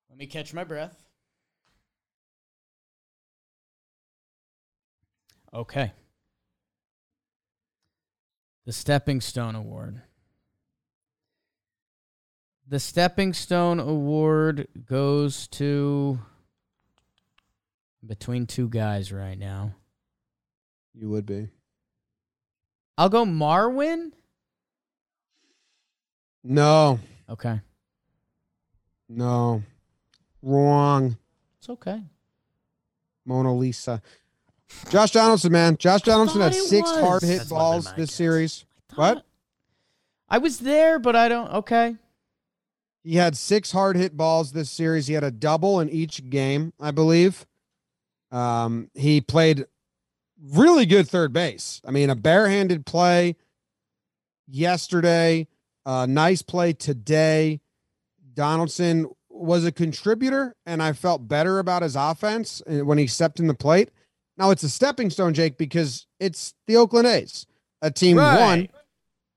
Let me catch my breath. Okay. The Stepping Stone Award The Stepping Stone Award goes to between two guys right now. You would be. I'll go Marwin. No, Okay. no. Wrong. It's okay. Mona Lisa. Josh Donaldson, man. Josh Donaldson had six was. hard hit That's balls this guess. series. I What? I was there, but I don't. Okay. He had six hard hit balls this series. He had a double in each game, I believe. Um, he played really good third base. I mean, a barehanded play yesterday, a nice play today. Donaldson was a contributor, and I felt better about his offense uh, when he stepped in the plate. Now it's a stepping stone, Jake, because it's the Oakland A's, a team one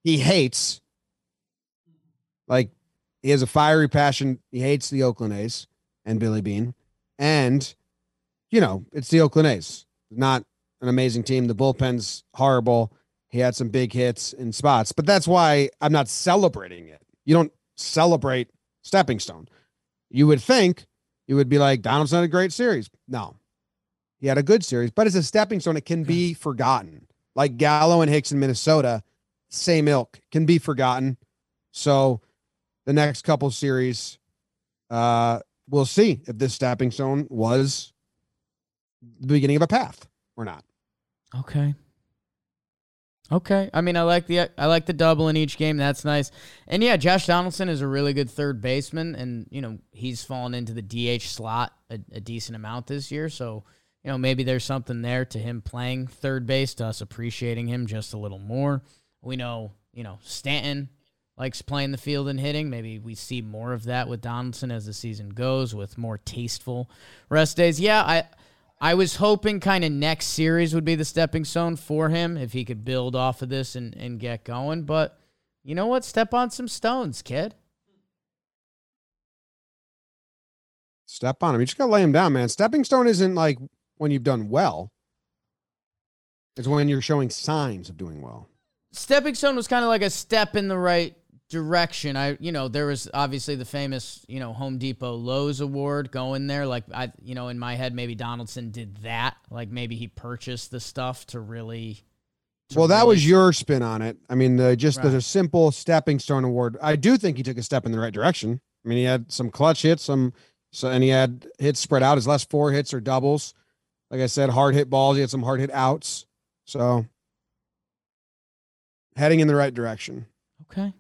he hates. Like he has a fiery passion. He hates the Oakland A's and Billy Beane. And, you know, it's the Oakland A's. Not an amazing team. The bullpen's horrible. He had some big hits in spots, but that's why I'm not celebrating it. You don't celebrate stepping stone. You would think you would be like, Donaldson had a great series. No, he had a good series, but it's a stepping stone. It can be forgotten. Like Gallo and Hicks in Minnesota, same ilk, can be forgotten. So the next couple series, uh, we'll see if this stepping stone was the beginning of a path or not. Okay. Okay. I mean, I like the I like the double in each game. That's nice. And yeah, Josh Donaldson is a really good third baseman, and you know he's fallen into the DH slot a, a decent amount this year. So you know maybe there's something there to him playing third base, to us appreciating him just a little more. We know you know Stanton likes playing the field and hitting. Maybe we see more of that with Donaldson as the season goes, with more tasteful rest days. Yeah, I. I was hoping kind of next series would be the stepping stone for him if he could build off of this and, and get going. But you know what? Step on some stones, kid. Step on him. You just gotta lay him down, man. Stepping stone isn't like when you've done well. It's when you're showing signs of doing well. Stepping stone was kind of like a step in the right direction. I, you know, there was obviously the famous, you know, Home Depot Lowe's award going there. Like I, you know, in my head, maybe Donaldson did that. Like maybe he purchased the stuff to really. to well, that really was your spin on it. I mean, the, just the Right. simple stepping stone award. I do think he took a step in the right direction. I mean, he had some clutch hits, some so, and he had hits spread out. His last four hits are doubles. Like I said, hard hit balls. He had some hard hit outs. So heading in the right direction. Okay.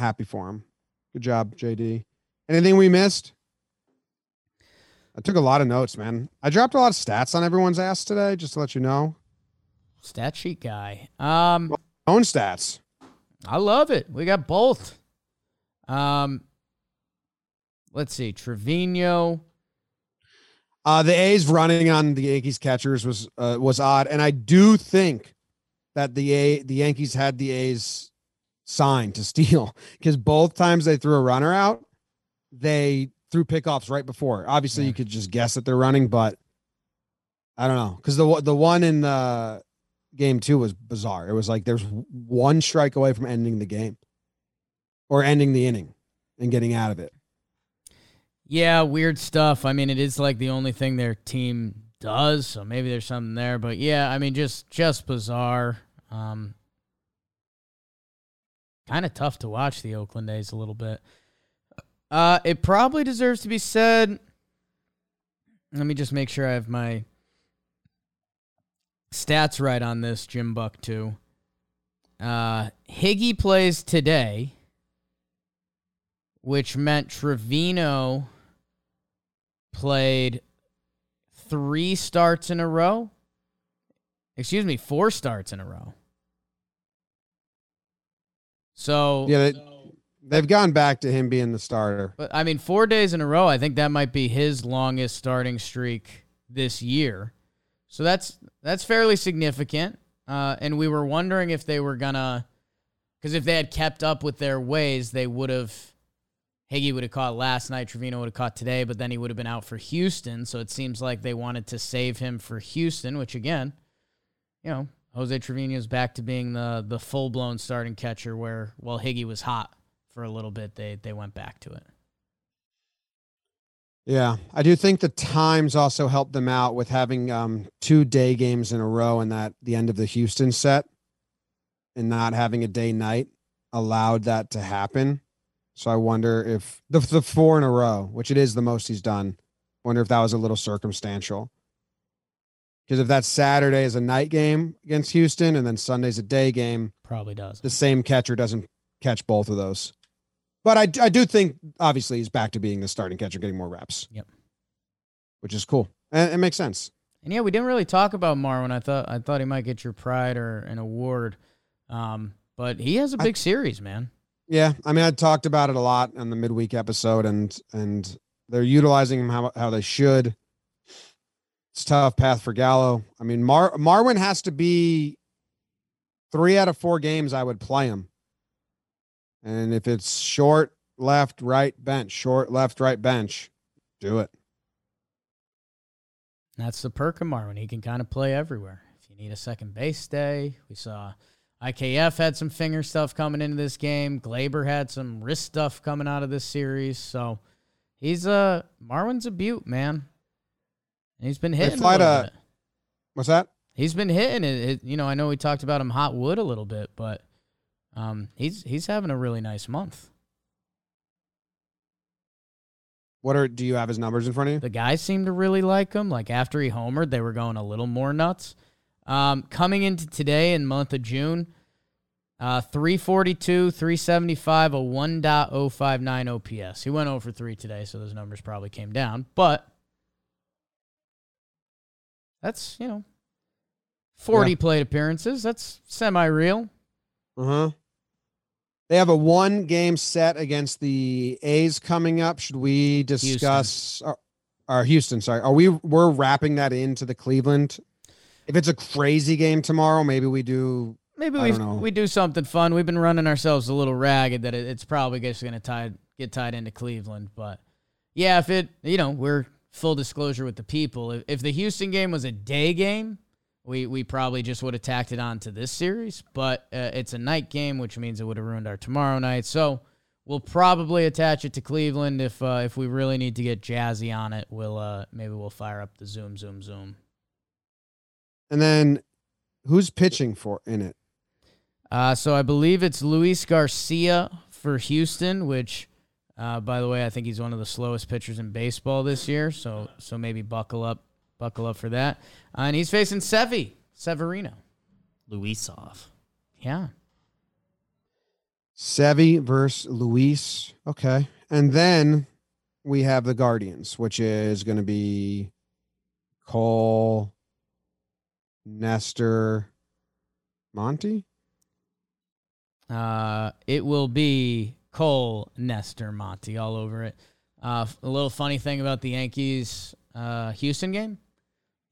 Happy for him. Good job, JD. Anything we missed? I took a lot of notes, man. I dropped a lot of stats on everyone's ass today, just to let you know. Stat sheet guy. Um, Own stats. I love it. We got both. Um, let's see. Trevino. Uh, the A's running on the Yankees catchers was uh, was odd, and I do think that the A the Yankees had the A's signed to steal because both times they threw a runner out, they threw pickoffs right before. Obviously, Yeah. you could just guess that they're running, but I don't know because the one- the one in the game two was bizarre. It was like there's one strike away from ending the game or ending the inning and getting out of it. Yeah, weird stuff. I mean, it is like the only thing their team does, so maybe there's something there. But yeah, I mean, just just bizarre. Um, kind of tough to watch the Oakland A's a little bit. Uh, it probably deserves to be said. Let me just make sure I have my stats right on this, Jim Buck too. Uh, Higgy plays today, which meant Trevino played three starts in a row. Excuse me, four starts in a row. So Yeah, they, they've gone back to him being the starter. but I mean, four days in a row. I think that might be his longest starting streak this year. So that's that's fairly significant. Uh, and we were wondering if they were gonna, because if they had kept up with their ways, they would have. Higgy would have caught last night. Trevino would have caught today, but then he would have been out for Houston. So it seems like they wanted to save him for Houston, which again, you know, Jose Trevino's back to being the the full blown starting catcher. Where while Higgy was hot for a little bit, they they went back to it. Yeah, I do think the times also helped them out with having um, two day games in a row and that the end of the Houston set and not having a day night allowed that to happen. So I wonder if the the four in a row, which it is the most he's done, wonder if that was a little circumstantial. Because if that Saturday is a night game against Houston and then Sunday's a day game, Probably does. the same catcher doesn't catch both of those. But I, I do think obviously he's back to being the starting catcher, getting more reps. Yep. Which is cool. And it makes sense. And yeah, we didn't really talk about Marwin. I thought I thought he might get your pride or an award. Um, but he has a big series, man. Yeah. I mean, I talked about it a lot on the midweek episode and and they're utilizing him how, how they should. It's tough path for Gallo. I mean, Mar Marwin has to be three out of four games I would play him. And if it's short, left, right, bench, short, left, right, bench, do it. That's the perk of Marwin. He can kind of play everywhere. If you need a second base day, we saw IKF had some finger stuff coming into this game. Gleyber had some wrist stuff coming out of this series. So he's a Marwin's a beaut, man. And he's been hitting. A fly little to- What's that? He's been hitting it, it. You know, I know we talked about him hot wood a little bit, but um, he's he's having a really nice month. What are do you have his numbers in front of you? The guys seem to really like him. Like after he homered, they were going a little more nuts. Um, coming into today in month of June, uh, 342, 375, a 1.059 OPS. He went over 3 today, so those numbers probably came down. But that's, you know, 40 plate appearances. That's semi real. Uh huh. They have a one game set against the A's coming up. Should we discuss our or Houston? Sorry, are we we're wrapping that into the Cleveland? If it's a crazy game tomorrow, maybe we do. Maybe we we do something fun. We've been running ourselves a little ragged that it, it's probably just going to tie get tied into Cleveland. But yeah, if it you know we're full disclosure with the people. If, if the Houston game was a day game, we we probably just would have tacked it on to this series. But uh, it's a night game, which means it would have ruined our tomorrow night. So we'll probably attach it to Cleveland if uh, if we really need to get jazzy on it. We'll uh, maybe we'll fire up the zoom zoom zoom. And then, who's pitching for in it? Uh, so I believe it's Luis Garcia for Houston, which, uh, by the way, I think he's one of the slowest pitchers in baseball this year. So so maybe buckle up, buckle up for that. Uh, and he's facing Sevi Severino. Luisov. Yeah, Sevy versus Luis. Okay, and then we have the Guardians, which is going to be Cole, Nestor, Monty. uh, it will be Cole Nestor Monty all over it. Uh, a little funny thing about the Yankees uh, Houston game.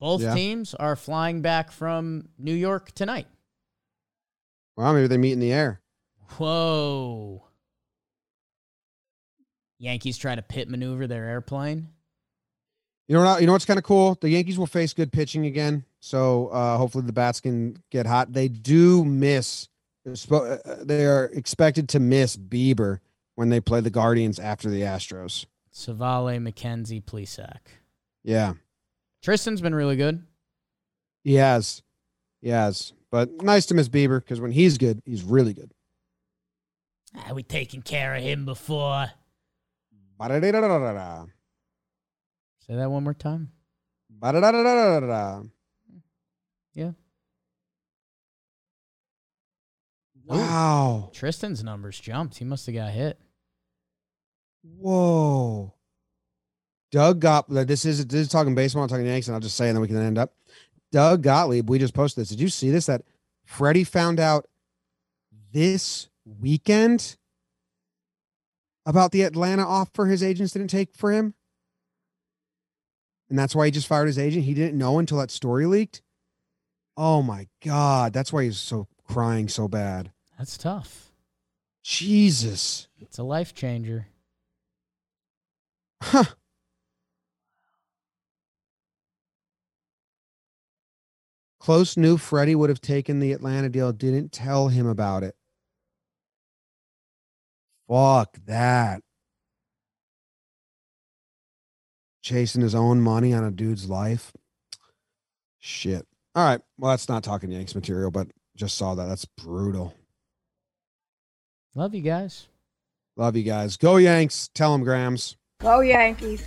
Both Yeah. teams are flying back from New York tonight. Well, maybe they meet in the air. Whoa. Yankees try to pit maneuver their airplane. You know what? You know what's kind of cool? The Yankees will face good pitching again, so uh, hopefully the bats can get hot. They do miss. They're uh, They are expected to miss Bieber when they play the Guardians after the Astros. Civale, McKenzie, Plesac. Yeah, Triston's been really good. he has, he has. But nice to miss Bieber because when he's good, he's really good. Ah, we taken care of him before. Ba-da-da-da-da-da-da. Say that one more time. Ba-da-da-da-da-da-da. Yeah. Wow. Triston's numbers jumped. He must have got hit. Whoa. Doug got this is this is talking baseball, I'm talking Yankees, and I'll just say and then we can end up. Doug Gottlieb, we just posted this. Did you see this? That Freddie found out this weekend about the Atlanta offer his agents didn't take for him. And that's why he just fired his agent. He didn't know until that story leaked. Oh my God. That's why he's so crying so bad. That's tough. Jesus. It's a life changer. Close knew Freddie would have taken the Atlanta deal, didn't tell him about it. Fuck that. Chasing his own money on a dude's life. Shit. All right. Well, that's not talking Yanks material, but just saw that. That's brutal. Love you guys. Love you guys. Go Yanks. Tell them Grams. Go Yankees.